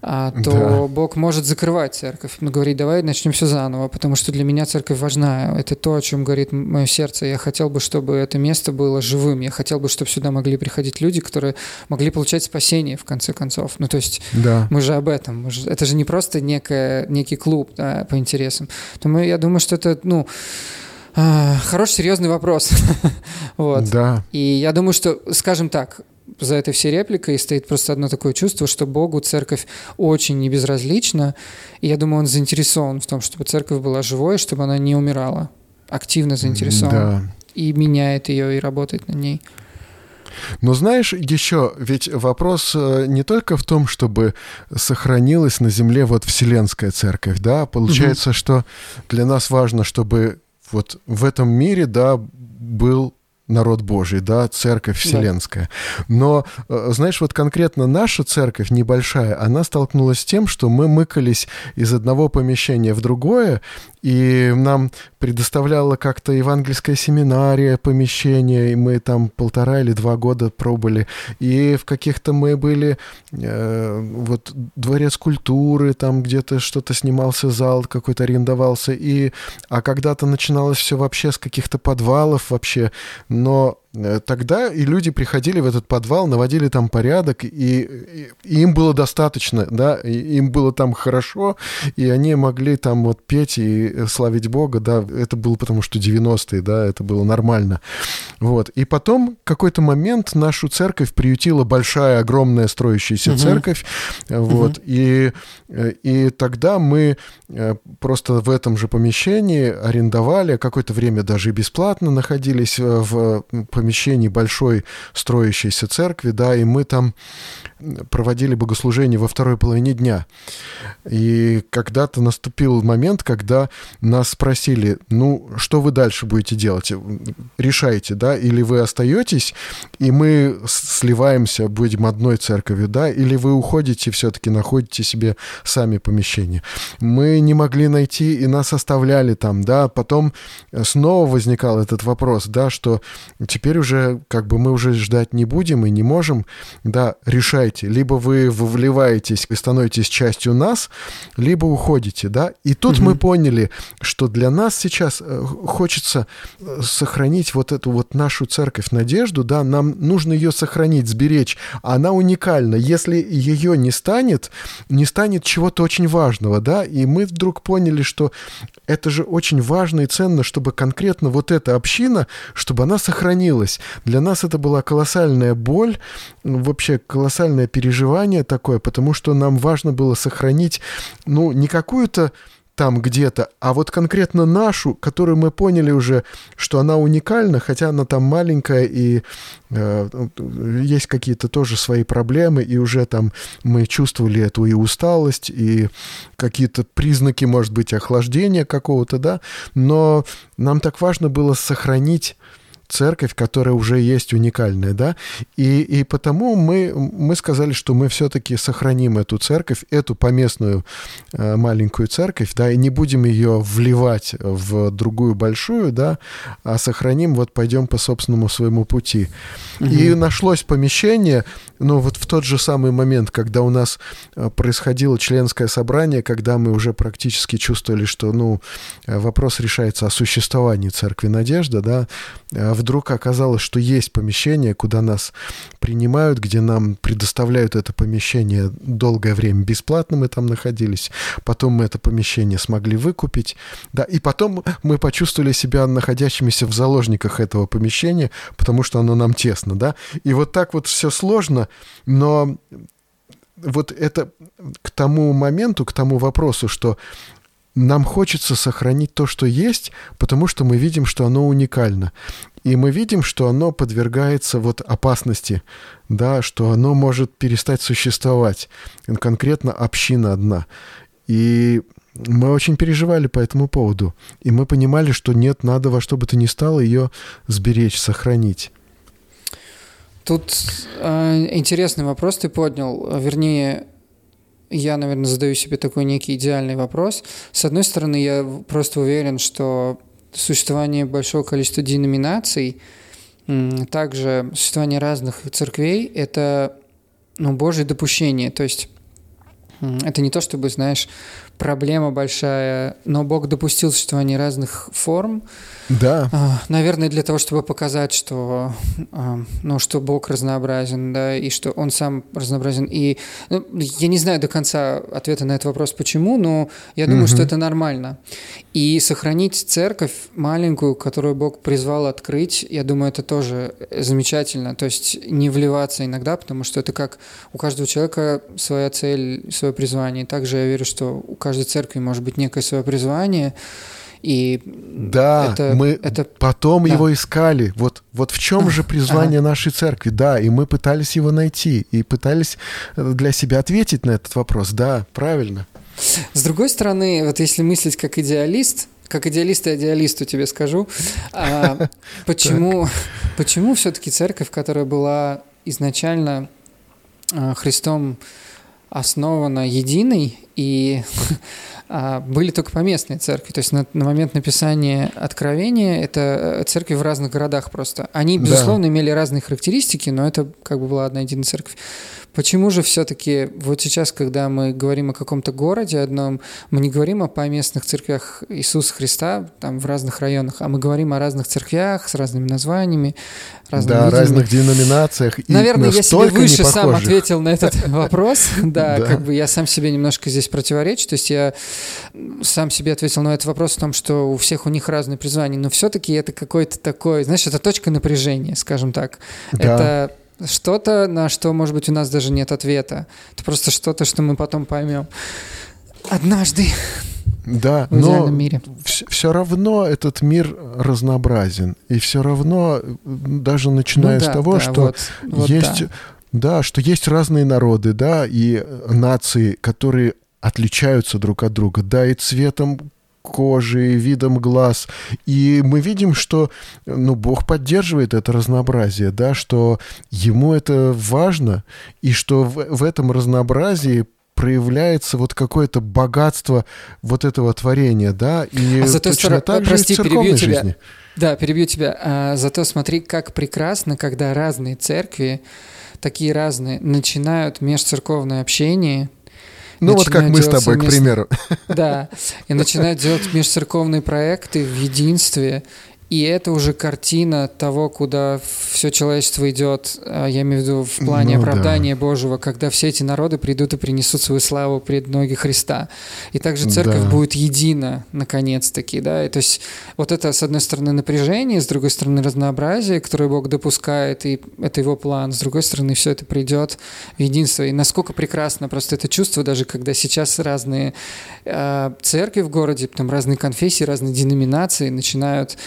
то да. Бог может закрывать церковь, но говорить, давай начнем все заново, потому что для меня церковь важна. Это то, о чем говорит мое сердце. Я хотел бы, чтобы это место было живым. Я хотел бы, чтобы сюда могли приходить люди, которые могли получать спасение, в конце концов. Ну, то есть да. мы же об этом. Мы же, это же не просто некое, некий клуб да, по интересам. То я думаю, что это, ну, а, Хороший, серьезный вопрос. <laughs> вот. Да. И я думаю, что, скажем так, за этой всей репликой стоит просто одно такое чувство, что Богу церковь очень не безразлична, и я думаю, он заинтересован в том, чтобы церковь была живой, чтобы она не умирала, активно заинтересован, да. и меняет ее, и работает на ней. Но знаешь, еще ведь вопрос э, не только в том, чтобы сохранилась на земле вот Вселенская Церковь, да, получается, угу. что для нас важно, чтобы вот в этом мире, да, был народ Божий, да, церковь вселенская. Да. Но, э, знаешь, вот конкретно наша церковь небольшая, она столкнулась с тем, что мы мыкались из одного помещения в другое, и нам предоставляла как-то евангельская семинария помещение, и мы там полтора или два года пробыли, и в каких-то мы были, э, вот дворец культуры, там где-то что-то снимался зал какой-то арендовался, и, а когда-то начиналось все вообще с каких-то подвалов вообще, но тогда и люди приходили в этот подвал, наводили там порядок, и, и, и им было достаточно, да, и им было там хорошо, и они могли там вот петь и славить Бога, да, это было потому что 90-е, да, это было нормально. Вот. И потом какой-то момент нашу церковь приютила большая, огромная строящаяся угу. церковь, вот, угу. и, и тогда мы э, просто в этом же помещении арендовали, какое-то время даже и бесплатно находились в помещении большой строящейся церкви, да, и мы там проводили богослужение во второй половине дня. И когда-то наступил момент, когда нас спросили, ну, что вы дальше будете делать? Решайте, да, или вы остаетесь, и мы сливаемся, будем одной церковью, да, или вы уходите, все-таки находите себе сами помещение. Мы не могли найти, и нас оставляли там, да, потом снова возникал этот вопрос, да, что теперь уже как бы мы уже ждать не будем и не можем, да, решайте. Либо вы вливаетесь и становитесь частью нас, либо уходите, да. И тут угу. мы поняли, что для нас сейчас э, хочется э, сохранить вот эту вот нашу церковь надежду, да, нам нужно ее сохранить, сберечь. Она уникальна. Если ее не станет, не станет чего-то очень важного, да, и мы вдруг поняли, что это же очень важно и ценно, чтобы конкретно вот эта община, чтобы она сохранилась. Для нас это была колоссальная боль, вообще колоссальное переживание такое, потому что нам важно было сохранить, ну, не какую-то там где-то, а вот конкретно нашу, которую мы поняли уже, что она уникальна, хотя она там маленькая и э, есть какие-то тоже свои проблемы, и уже там мы чувствовали эту и усталость, и какие-то признаки, может быть, охлаждения какого-то, да, но нам так важно было сохранить церковь, которая уже есть уникальная, да, и, и потому мы, мы сказали, что мы все-таки сохраним эту церковь, эту поместную э, маленькую церковь, да, и не будем ее вливать в другую большую, да, а сохраним, вот пойдем по собственному своему пути. Угу. И нашлось помещение, ну, вот в тот же самый момент, когда у нас э, происходило членское собрание, когда мы уже практически чувствовали, что, ну, э, вопрос решается о существовании церкви Надежда, да, вдруг оказалось, что есть помещение, куда нас принимают, где нам предоставляют это помещение долгое время бесплатно, мы там находились. Потом мы это помещение смогли выкупить. Да, и потом мы почувствовали себя находящимися в заложниках этого помещения, потому что оно нам тесно, да. И вот так вот все сложно, но вот это к тому моменту, к тому вопросу, что нам хочется сохранить то, что есть, потому что мы видим, что оно уникально. И мы видим, что оно подвергается вот опасности, да, что оно может перестать существовать. Конкретно община одна. И мы очень переживали по этому поводу. И мы понимали, что нет, надо во что бы то ни стало ее сберечь, сохранить. Тут э, интересный вопрос ты поднял. Вернее, я, наверное, задаю себе такой некий идеальный вопрос. С одной стороны, я просто уверен, что существование большого количества деноминаций, также существование разных церквей – это ну, Божье допущение. То есть это не то, чтобы, знаешь, проблема большая, но Бог допустил существование разных форм. Да. А, наверное, для того, чтобы показать, что, а, ну, что Бог разнообразен, да, и что Он сам разнообразен. И ну, я не знаю до конца ответа на этот вопрос, почему, но я думаю, угу. что это нормально. И сохранить церковь маленькую, которую Бог призвал открыть, я думаю, это тоже замечательно. То есть не вливаться иногда, потому что это как у каждого человека своя цель, свое призвание. Также я верю, что у каждой церкви может быть некое свое призвание. И да, это, мы это, потом да. его искали. Вот, вот в чем же призвание ага. нашей церкви? Да, и мы пытались его найти, и пытались э, для себя ответить на этот вопрос. Да, правильно. С другой стороны, вот если мыслить как идеалист, как идеалист и идеалисту тебе скажу, а, <laughs> почему, почему все-таки церковь, которая была изначально а, Христом основана единой и <laughs> а, были только поместные церкви. То есть на, на момент написания Откровения это э, церкви в разных городах просто. Они, безусловно, да. имели разные характеристики, но это как бы была одна единая церковь. Почему же все-таки вот сейчас, когда мы говорим о каком-то городе одном, мы не говорим о поместных церквях Иисуса Христа там в разных районах, а мы говорим о разных церквях с разными названиями, разными Да, видами. разных деноминациях. Наверное, я себе выше сам ответил на этот <laughs> вопрос. Да, как бы я сам себе немножко здесь противоречу. То есть я сам себе ответил на этот вопрос в том, что у всех у них разные призвания, но все-таки это какой-то такой, знаешь, это точка напряжения, скажем так. Это что-то, на что, может быть, у нас даже нет ответа. Это просто что-то, что мы потом поймем. Однажды. Да, в но мире. Все, равно этот мир разнообразен. И все равно, даже начиная ну, да, с того, да, что вот, вот есть... Да. Да, что есть разные народы, да, и нации, которые отличаются друг от друга, да, и цветом кожи, видом глаз. И мы видим, что ну, Бог поддерживает это разнообразие, да, что ему это важно, и что в, в этом разнообразии проявляется вот какое-то богатство вот этого творения, да, и а зато точно так же прости, в церковной перебью жизни. Тебя. Да, перебью тебя. А, зато смотри, как прекрасно, когда разные церкви, такие разные, начинают межцерковное общение, ну вот как мы с тобой, совместно... к примеру. Да, и начинают делать межцерковные проекты в единстве, и это уже картина того, куда все человечество идет, а, я имею в виду в плане ну, оправдания да. Божьего, когда все эти народы придут и принесут свою славу пред ноги Христа. И также церковь да. будет едина, наконец-таки, да, и то есть вот это, с одной стороны, напряжение, с другой стороны, разнообразие, которое Бог допускает, и это его план, с другой стороны, все это придет в единство. И насколько прекрасно просто это чувство, даже когда сейчас разные э, церкви в городе, там разные конфессии, разные деноминации начинают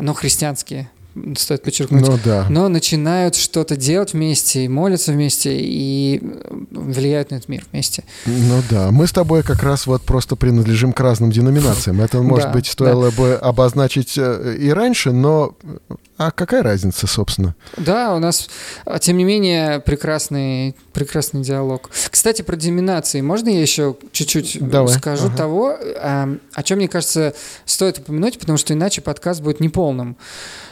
но христианские, стоит подчеркнуть. Ну, да. Но начинают что-то делать вместе, и молятся вместе, и влияют на этот мир вместе. Ну да, мы с тобой как раз вот просто принадлежим к разным деноминациям. Это, может да, быть, стоило да. бы обозначить э, и раньше, но а какая разница, собственно? Да, у нас, а, тем не менее, прекрасный, прекрасный диалог. Кстати, про доминации. Можно я еще чуть-чуть Давай. скажу ага. того, а, о чем, мне кажется, стоит упомянуть, потому что иначе подкаст будет неполным.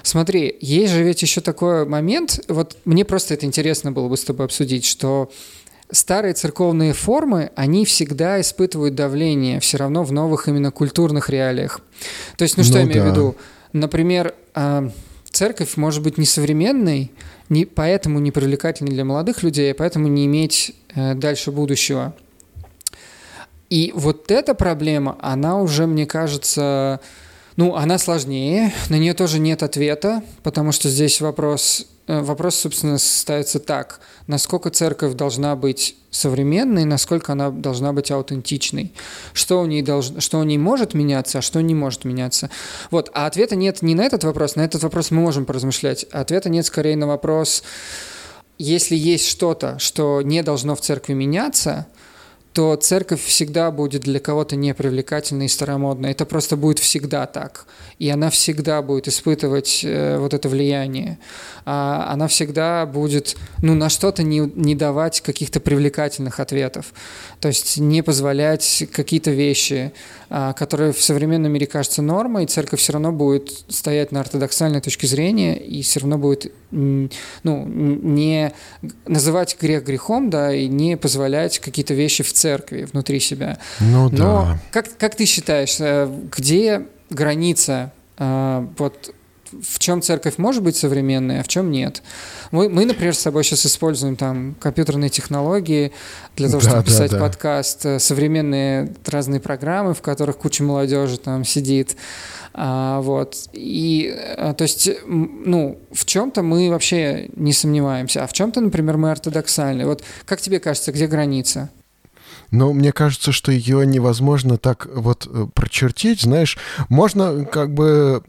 Смотри, есть же ведь еще такой момент, вот мне просто это интересно было бы с тобой обсудить, что старые церковные формы, они всегда испытывают давление все равно в новых именно культурных реалиях. То есть, ну что ну, я имею да. в виду? Например, а, церковь может быть несовременной, не, поэтому не привлекательной для молодых людей, а поэтому не иметь э, дальше будущего. И вот эта проблема, она уже, мне кажется, ну, она сложнее, на нее тоже нет ответа, потому что здесь вопрос вопрос, собственно, ставится так. Насколько церковь должна быть современной, насколько она должна быть аутентичной? Что у ней, должно, что у ней может меняться, а что не может меняться? Вот. А ответа нет не на этот вопрос, на этот вопрос мы можем поразмышлять. Ответа нет скорее на вопрос, если есть что-то, что не должно в церкви меняться, то церковь всегда будет для кого-то непривлекательной и старомодной. Это просто будет всегда так. И она всегда будет испытывать э, вот это влияние. А она всегда будет ну, на что-то не, не давать каких-то привлекательных ответов. То есть не позволять какие-то вещи, а, которые в современном мире кажутся нормой, и церковь все равно будет стоять на ортодоксальной точке зрения и все равно будет ну, не называть грех грехом, да, и не позволять какие-то вещи в церкви внутри себя. Ну Но да. Как, как ты считаешь, э, где граница э, вот в чем церковь может быть современной, а в чем нет. Мы, мы, например, с собой сейчас используем там компьютерные технологии для того, Да, чтобы да, писать да. подкаст, э, современные разные программы, в которых куча молодежи там сидит. А, вот. И, а, то есть, ну, в чем-то мы вообще не сомневаемся, а в чем-то, например, мы ортодоксальны. Вот как тебе кажется, где граница? Но мне кажется, что ее невозможно так вот э, прочертить, знаешь, можно как бы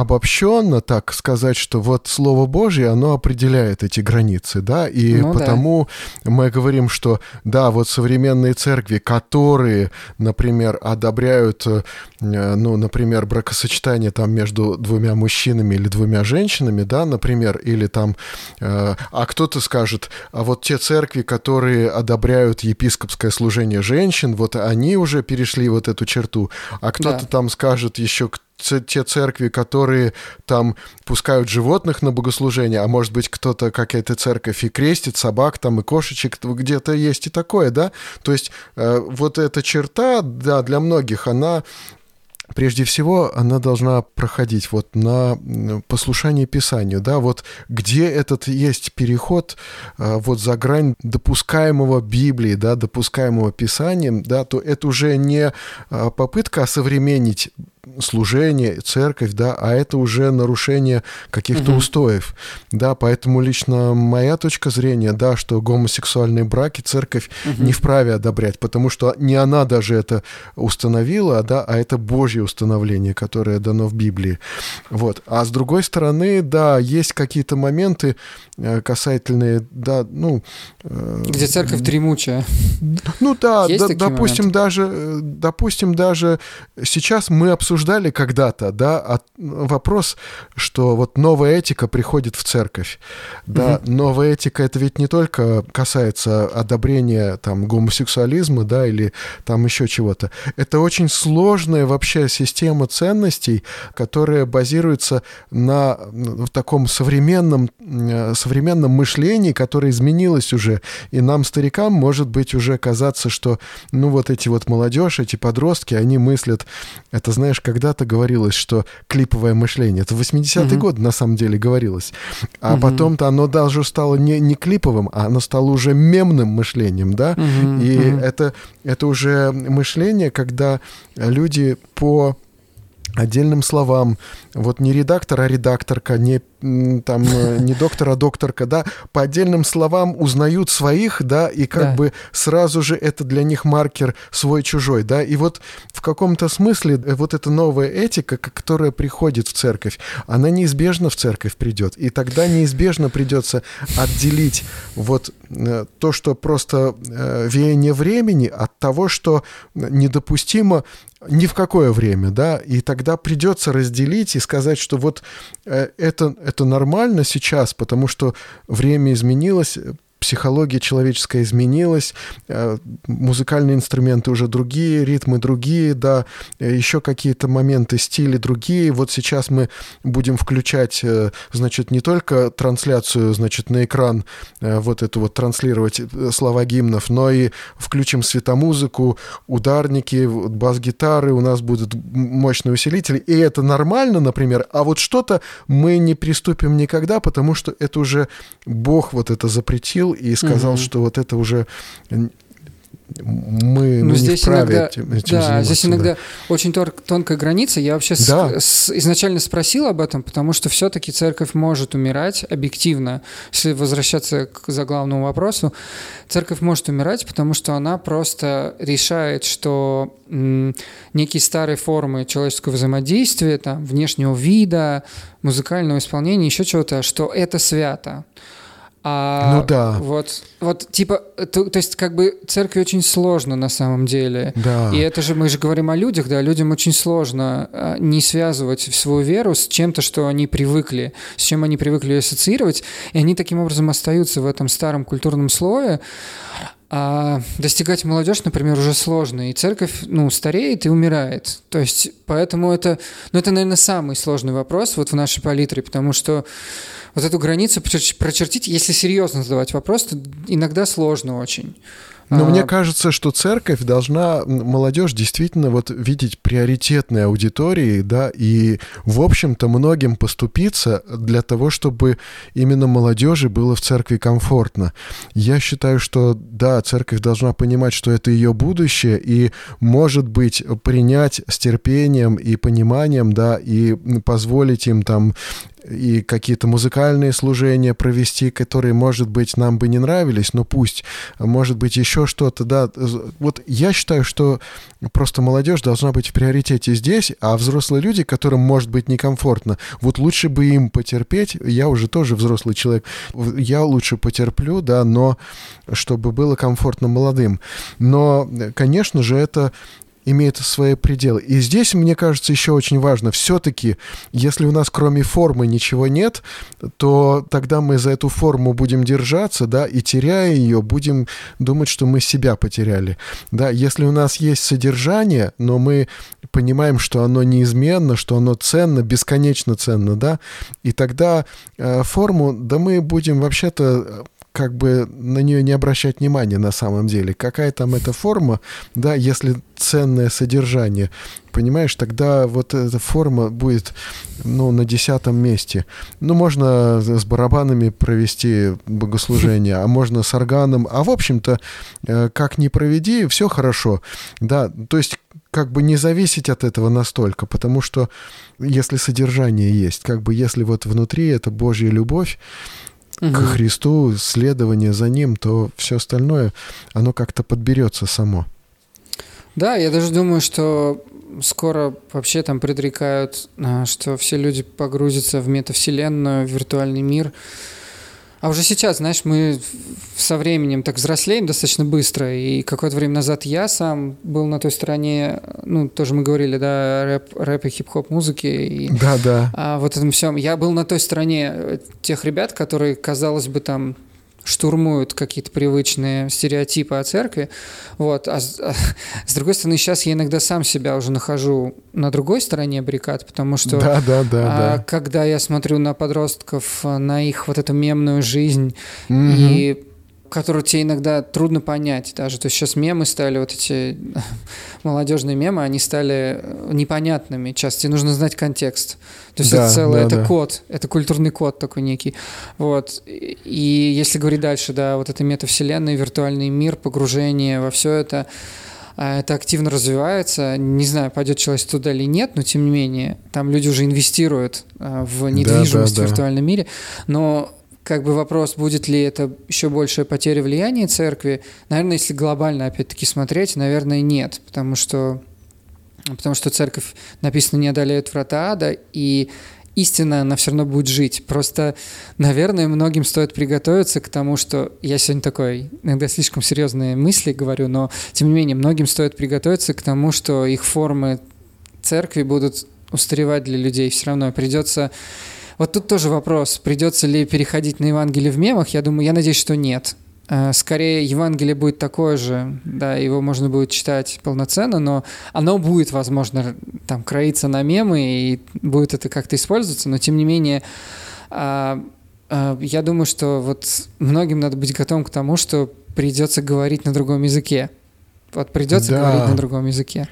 обобщенно так сказать, что вот Слово Божье, оно определяет эти границы, да, и Ну да. потому мы говорим, что да, вот современные церкви, которые, например, одобряют, э, ну, например, бракосочетание там между двумя мужчинами или двумя женщинами, да, например, или там, э, а кто-то скажет, а вот те церкви, которые одобряют епископское служение женщин, вот они уже перешли вот эту черту, а кто-то Да. там скажет еще те церкви, которые там пускают животных на богослужение, а может быть кто-то, какая-то церковь и крестит собак там и кошечек, где-то есть и такое, да? То есть э, вот эта черта, да, для многих, она прежде всего, она должна проходить вот на послушание Писанию, да, вот где этот есть переход э, вот за грань допускаемого Библии, да, допускаемого Писанием, да, то это уже не э, попытка осовременить служение, церковь, да, а это уже нарушение каких-то Мгм. устоев, да, поэтому лично моя точка зрения, да, что гомосексуальные браки церковь не вправе одобрять, потому что не она даже это установила, да, а это Божье установление, которое дано в Библии. Вот. А с другой стороны, да, есть какие-то моменты э, касательные, да, ну... э, Где церковь дремучая. ну да, да, допустим, моменты? даже, э, допустим, даже сейчас мы обсуждали когда-то, да, вопрос, что вот новая этика приходит в церковь, да, новая этика это ведь не только касается одобрения там гомосексуализма, да, или там еще чего-то, это очень сложная вообще система ценностей, которая базируется на в таком современном э, современном мышлении, которое изменилось уже, и нам старикам может быть уже казаться, что ну вот эти вот молодежь, эти подростки, они мыслят, это знаешь, когда-то говорилось, что клиповое мышление, это в 80-е Мгм. годы на самом деле говорилось, а Мгм. потом-то оно даже стало не, не клиповым, а оно стало уже мемным мышлением, да, Мгм, и мгм. это, это уже мышление, когда люди по отдельным словам, вот не редактор, а редакторка, не там э, не доктор, а докторка, да, по отдельным словам узнают своих, да, и как Да. бы сразу же это для них маркер свой-чужой, да, и вот в каком-то смысле э, вот эта новая этика, которая приходит в церковь, она неизбежно в церковь придет, и тогда неизбежно придется отделить вот э, то, что просто веяние времени от того, что недопустимо ни в какое время, да, и тогда придется разделить и сказать, что вот это, это нормально сейчас, потому что время изменилось, психология человеческая изменилась, э, музыкальные инструменты уже другие, ритмы другие, да, э, еще какие-то моменты, стили другие. Вот сейчас мы будем включать, э, значит, не только трансляцию, значит, на экран, вот эту вот транслировать слова гимнов, но и включим светомузыку, ударники, бас-гитары, у нас будут мощные усилители, и это нормально, например, а вот что-то мы не приступим никогда, потому что это уже Бог вот это запретил и сказал, Мгм. что вот это уже мы ну, не здесь вправе иногда, этим, этим да, заниматься, здесь иногда очень тор- тонкая граница. Я вообще с- Да. с- изначально спросил об этом, потому что все-таки церковь может умирать объективно. Если возвращаться к заглавному вопросу, церковь может умирать, потому что она просто решает, что м, некие старые формы человеческого взаимодействия, там, внешнего вида, музыкального исполнения, еще чего-то, что это свято. А ну да. Вот, вот типа, то, то есть как бы церкви очень сложно на самом деле. Да. И это же мы же говорим о людях, да, людям очень сложно а, не связывать свою веру с чем-то, что они привыкли, с чем они привыкли ее ассоциировать, и они таким образом остаются в этом старом культурном слое. А достигать молодежь, например, уже сложно, и церковь, ну, стареет и умирает. То есть, поэтому это, ну, это, наверное, самый сложный вопрос вот в нашей палитре, потому что вот эту границу прочертить, если серьезно задавать вопрос, то иногда сложно очень. Но а... мне кажется, что церковь должна молодежь действительно вот видеть приоритетной аудиторией, да, и, в общем-то, многим поступиться для того, чтобы именно молодежи было в церкви комфортно. Я считаю, что, да, церковь должна понимать, что это ее будущее, и, может быть, принять с терпением и пониманием, да, и позволить им там и какие-то музыкальные служения провести, которые, может быть, нам бы не нравились, но пусть, может быть, еще что-то, да. Вот я считаю, что просто молодежь должна быть в приоритете здесь, а взрослые люди, которым, может быть, некомфортно, вот лучше бы им потерпеть, я уже тоже взрослый человек, я лучше потерплю, да, но чтобы было комфортно молодым. Но, конечно же, это имеет свои пределы. И здесь, мне кажется, еще очень важно, все-таки, если у нас кроме формы ничего нет, то тогда мы за эту форму будем держаться, да, и теряя ее, будем думать, что мы себя потеряли. Да, если у нас есть содержание, но мы понимаем, что оно неизменно, что оно ценно, бесконечно ценно, да, и тогда э, форму, да мы будем вообще-то как бы на нее не обращать внимания на самом деле. Какая там эта форма, да, если ценное содержание, понимаешь, тогда вот эта форма будет, ну, на десятом месте. Ну, можно с барабанами провести богослужение, а можно с органом, а в общем-то, э, как ни проведи, все хорошо, да, то есть как бы не зависеть от этого настолько, потому что если содержание есть, как бы если вот внутри это Божья любовь, угу. к Христу, следование за Ним, то все остальное, оно как-то подберется само. Да, я даже думаю, что скоро вообще там предрекают, а, что все люди погрузятся в метавселенную, в виртуальный мир. А уже сейчас, знаешь, мы со временем так взрослеем достаточно быстро, и какое-то время назад я сам был на той стороне, ну, тоже мы говорили, да, рэп, рэп и хип-хоп музыки. И, да, да. А вот этом всем. Я был на той стороне тех ребят, которые, казалось бы, там штурмуют какие-то привычные стереотипы о церкви. Вот. А, а с другой стороны, сейчас я иногда сам себя уже нахожу на другой стороне баррикад, потому что да, да, да, а, да. когда я смотрю на подростков, на их вот эту мемную жизнь угу. и которую тебе иногда трудно понять даже. То есть сейчас мемы стали, вот эти <laughs> молодежные мемы, они стали э, непонятными. Часто тебе нужно знать контекст. То есть да, это целое, да, это да. код, это культурный код такой некий. Вот. И если говорить дальше, да, вот это метавселенная, виртуальный мир, погружение во все это, а, это активно развивается. Не знаю, пойдет человек туда или нет, но тем не менее, там люди уже инвестируют а, в недвижимость да, да, в виртуальном да. мире. Но как бы вопрос, будет ли это еще большая потеря влияния церкви, наверное, если глобально опять-таки смотреть, наверное, нет, потому что, потому что церковь, написано, не одолеет врата ада, и истина, она все равно будет жить. Просто, наверное, многим стоит приготовиться к тому, что я сегодня такой, иногда слишком серьезные мысли говорю, но тем не менее, многим стоит приготовиться к тому, что их формы церкви будут устаревать для людей. Все равно придется вот тут тоже вопрос, придется ли переходить на Евангелие в мемах. Я думаю, я надеюсь, что нет. Э, скорее, Евангелие будет такое же, да, его можно будет читать полноценно, но оно будет, возможно, там кроиться на мемы и будет это как-то использоваться, но тем не менее, а, а, я думаю, что вот многим надо быть готовым к тому, что придется говорить на другом языке. Вот придется да. говорить на другом языке.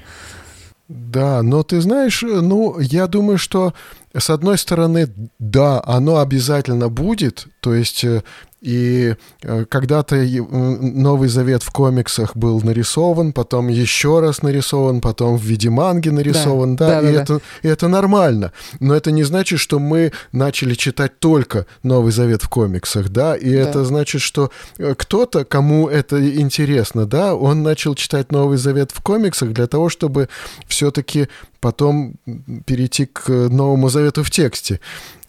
Да, но ты знаешь, ну, я думаю, что с одной стороны, да, оно обязательно будет, то есть э, и э, когда-то Новый Завет в комиксах был нарисован, потом еще раз нарисован, потом в виде манги нарисован, да, да, да, и, да, это, да. и это нормально. Но это не значит, что мы начали читать только Новый Завет в комиксах, да, и да. это значит, что э, кто-то, кому это интересно, да, он начал читать Новый Завет в комиксах для того, чтобы все-таки потом перейти к Новому Завету в тексте.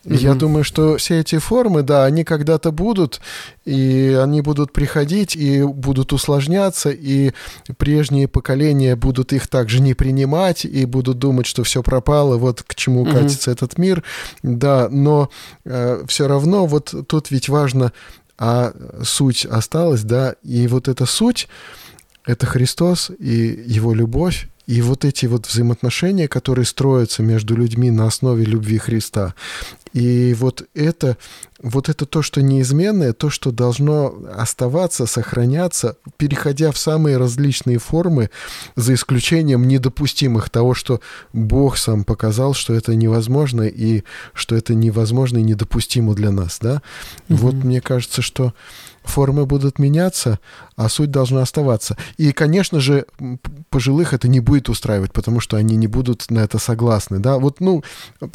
Угу. Я думаю, что все эти формы, да, они когда-то будут, и они будут приходить, и будут усложняться, и прежние поколения будут их также не принимать, и будут думать, что все пропало, вот к чему угу. катится этот мир. Да, но э, все равно вот тут ведь важно, а суть осталась, да, и вот эта суть, это Христос и Его любовь, и вот эти вот взаимоотношения, которые строятся между людьми на основе любви Христа. И вот это, вот это то, что неизменное, то, что должно оставаться, сохраняться, переходя в самые различные формы, за исключением недопустимых того, что Бог сам показал, что это невозможно, и что это невозможно и недопустимо для нас. Да? Mm-hmm. Вот мне кажется, что формы будут меняться, а суть должна оставаться. И, конечно же, пожилых это не будет устраивать, потому что они не будут на это согласны, да. Вот, ну,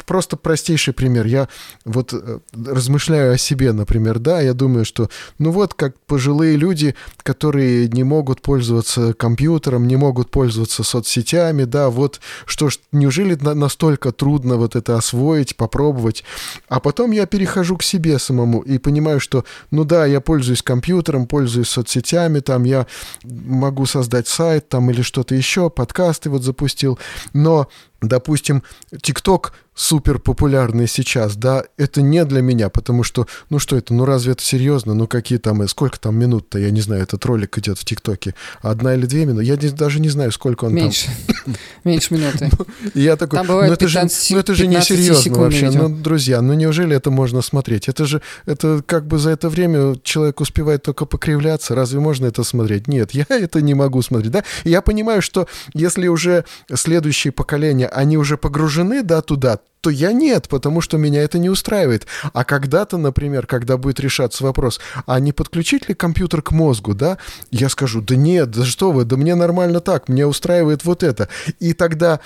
просто простейший пример. Я вот э, размышляю о себе, например, да, я думаю, что, ну вот, как пожилые люди, которые не могут пользоваться компьютером, не могут пользоваться соцсетями, да, вот, что ж, неужели настолько трудно вот это освоить, попробовать? А потом я перехожу к себе самому и понимаю, что, ну да, я пользуюсь компьютером, пользуюсь соцсетями, там я могу создать сайт там или что-то еще, подкасты вот запустил, но допустим, ТикТок супер популярный сейчас, да, это не для меня, потому что, ну что это, ну разве это серьезно, ну какие там, э, сколько там минут-то, я не знаю, этот ролик идет в ТикТоке, одна или две минуты, я не, даже не знаю, сколько он Меньше. там. Меньше <laughs> минуты. Я такой, ну это же, ну это же не серьезно вообще, ну друзья, ну неужели это можно смотреть? Это же, это как бы за это время человек успевает только покривляться, разве можно это смотреть? Нет, я <laughs> это не могу смотреть, да, я понимаю, что если уже следующее поколение они уже погружены, да, туда, то я нет, потому что меня это не устраивает. А когда-то, например, когда будет решаться вопрос, а не подключить ли компьютер к мозгу, да, я скажу, да нет, да что вы, да мне нормально так, мне устраивает вот это. И тогда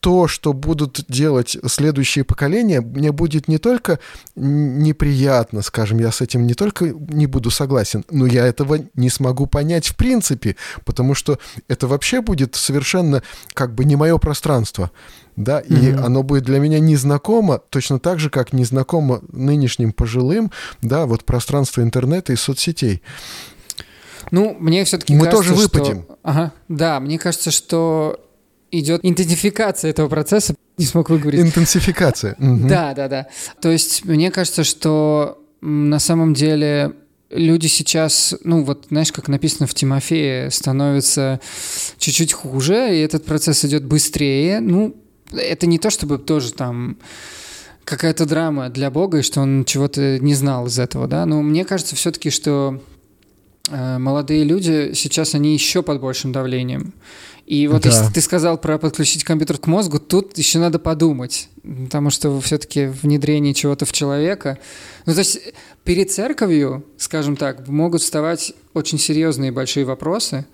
то, что будут делать следующие поколения, мне будет не только неприятно, скажем, я с этим не только не буду согласен, но я этого не смогу понять в принципе, потому что это вообще будет совершенно как бы не мое пространство да, и mm-hmm. оно будет для меня незнакомо, точно так же, как незнакомо нынешним пожилым, да, вот пространство интернета и соцсетей. Ну, мне все-таки Мы кажется, тоже выпадем. Что... Ага, да, мне кажется, что идет интенсификация этого процесса. <laughs> Не смог выговорить. Интенсификация. <laughs> Да, да, да. То есть мне кажется, что на самом деле люди сейчас, ну вот знаешь, как написано в Тимофее, становятся чуть-чуть хуже, и этот процесс идет быстрее. Ну, это не то, чтобы тоже там какая-то драма для Бога, и что он чего-то не знал из этого, да, но мне кажется все-таки, что э, молодые люди сейчас, они еще под большим давлением. И вот да. если ты сказал про подключить компьютер к мозгу, тут еще надо подумать, потому что все-таки внедрение чего-то в человека. Ну, то есть перед церковью, скажем так, могут вставать очень серьезные большие вопросы,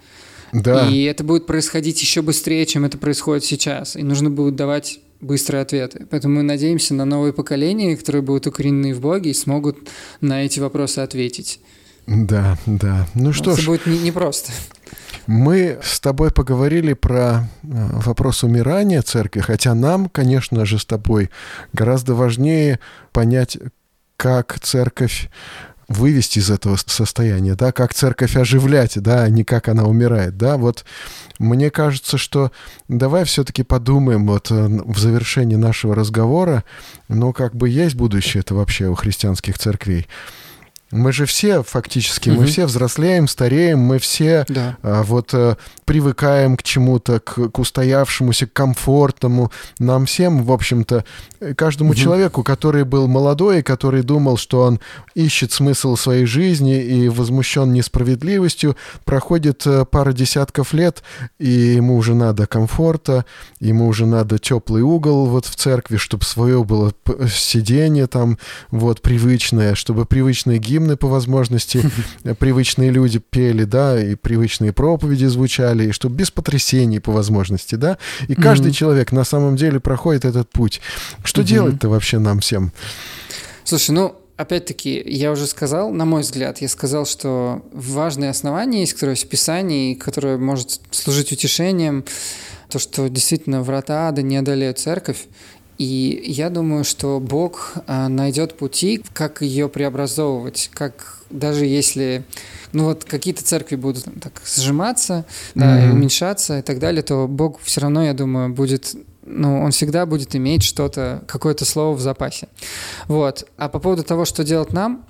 да. И это будет происходить еще быстрее, чем это происходит сейчас. И нужно будет давать быстрые ответы. Поэтому мы надеемся на новые поколения, которые будут укоренены в Боге и смогут на эти вопросы ответить. Да, да. Ну что это ж. будет непросто. Не мы с тобой поговорили про э, вопрос умирания церкви, хотя нам, конечно же, с тобой гораздо важнее понять, как церковь вывести из этого состояния, да, как церковь оживлять, да, а не как она умирает, да, вот мне кажется, что давай все-таки подумаем вот э, в завершении нашего разговора, ну, как бы есть будущее это вообще у христианских церквей, мы же все фактически, угу. мы все взрослеем, стареем, мы все да. а, вот а, привыкаем к чему-то, к, к устоявшемуся, к комфортному. Нам всем, в общем-то, каждому угу. человеку, который был молодой, который думал, что он ищет смысл своей жизни и возмущен несправедливостью, проходит а, пара десятков лет, и ему уже надо комфорта, ему уже надо теплый угол вот в церкви, чтобы свое было сидение там вот привычное, чтобы привычные гимн гимны по возможности <laughs> привычные люди пели, да, и привычные проповеди звучали, и чтобы без потрясений по возможности, да. И каждый человек на самом деле проходит этот путь. Что делать-то вообще нам всем? Слушай, ну, опять-таки, я уже сказал, на мой взгляд, я сказал, что важное основание есть, которое есть в Писании, которое может служить утешением, то, что действительно врата ада не одолеют церковь, И я думаю, что Бог а, найдет пути, как ее преобразовывать, как даже если ну вот какие-то церкви будут так сжиматься, mm-hmm. да, и уменьшаться и так далее, то Бог все равно, я думаю, будет ну, он всегда будет иметь что-то, какое-то слово в запасе. Вот. А по поводу того, что делать нам,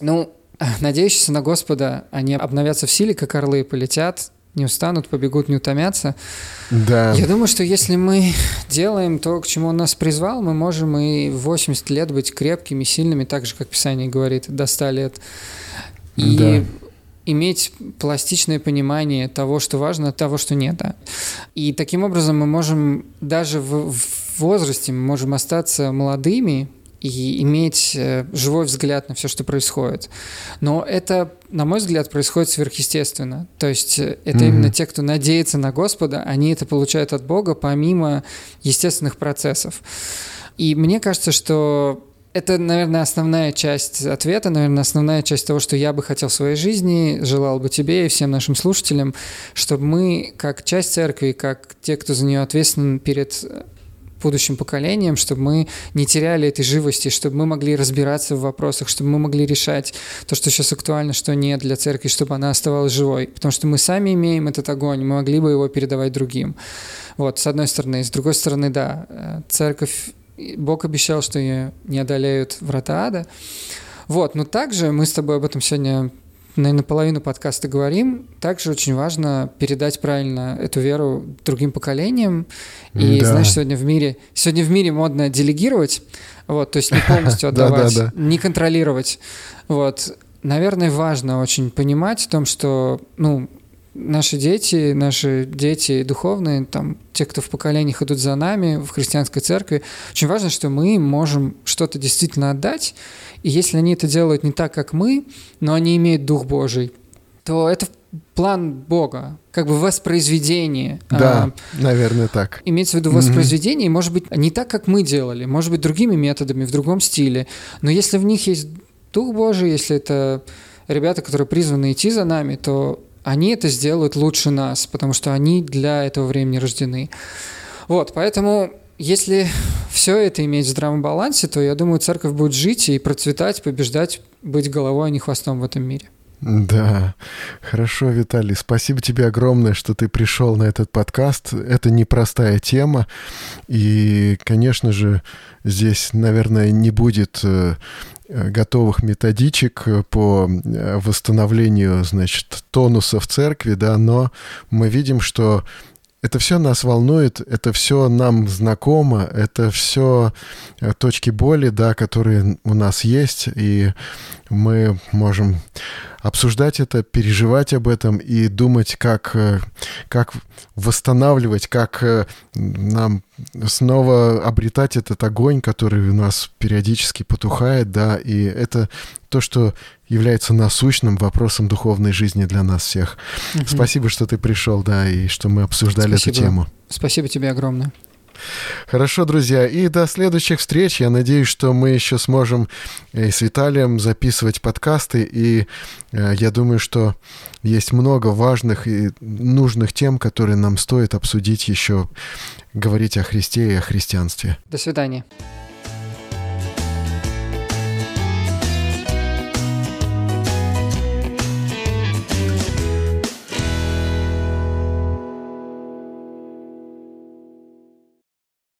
ну, <laughs> надеющиеся на Господа, они обновятся в силе, как орлы, полетят, не устанут, побегут, не утомятся. Да. Я думаю, что если мы делаем то, к чему он нас призвал, мы можем и в 80 лет быть крепкими, сильными, так же, как Писание говорит, до 100 лет. И да. иметь пластичное понимание того, что важно, того, что нет. Да? И таким образом мы можем даже в, в возрасте мы можем остаться молодыми, и иметь э, живой взгляд на все, что происходит. Но это, на мой взгляд, происходит сверхъестественно. То есть э, это mm-hmm. именно те, кто надеется на Господа, они это получают от Бога помимо естественных процессов. И мне кажется, что это, наверное, основная часть ответа, наверное, основная часть того, что я бы хотел в своей жизни, желал бы тебе и всем нашим слушателям, чтобы мы, как часть церкви, как те, кто за нее ответственен перед будущим поколениям, чтобы мы не теряли этой живости, чтобы мы могли разбираться в вопросах, чтобы мы могли решать то, что сейчас актуально, что нет для церкви, чтобы она оставалась живой. Потому что мы сами имеем этот огонь, мы могли бы его передавать другим. Вот, с одной стороны. С другой стороны, да, э, церковь, Бог обещал, что ее не одолеют врата ада. Вот, но также мы с тобой об этом сегодня наверное, половину подкаста говорим. Также очень важно передать правильно эту веру другим поколениям. И да. знаешь, сегодня в мире, сегодня в мире модно делегировать, вот, то есть не <laughs> полностью отдавать, не контролировать. Вот, наверное, важно очень понимать в том, что, ну, наши дети, наши дети духовные, там, те, кто в поколениях идут за нами в христианской церкви, очень важно, что мы можем что-то действительно отдать, и если они это делают не так, как мы, но они имеют Дух Божий, то это план Бога, как бы воспроизведение. Да, а, наверное, так. Имеется в виду воспроизведение, mm-hmm. может быть, не так, как мы делали, может быть, другими методами, в другом стиле. Но если в них есть Дух Божий, если это ребята, которые призваны идти за нами, то они это сделают лучше нас, потому что они для этого времени рождены. Вот, поэтому если все это иметь в здравом балансе, то я думаю, церковь будет жить и процветать, побеждать, быть головой, а не хвостом в этом мире. Да, хорошо, Виталий, спасибо тебе огромное, что ты пришел на этот подкаст. Это непростая тема, и, конечно же, здесь, наверное, не будет э, готовых методичек по э, восстановлению, значит, тонуса в церкви, да, но мы видим, что это все нас волнует, это все нам знакомо, это все э, точки боли, да, которые у нас есть, и мы можем обсуждать это, переживать об этом и думать, как, э, как восстанавливать, как э, нам снова обретать этот огонь, который у нас периодически потухает, да, и это то, что является насущным вопросом духовной жизни для нас всех. Угу. Спасибо, что ты пришел, да, и что мы обсуждали Спасибо. эту тему. Спасибо тебе огромное. Хорошо, друзья, и до следующих встреч. Я надеюсь, что мы еще сможем э, с Виталием записывать подкасты, и э, я думаю, что есть много важных и нужных тем, которые нам стоит обсудить еще, говорить о Христе и о христианстве. До свидания.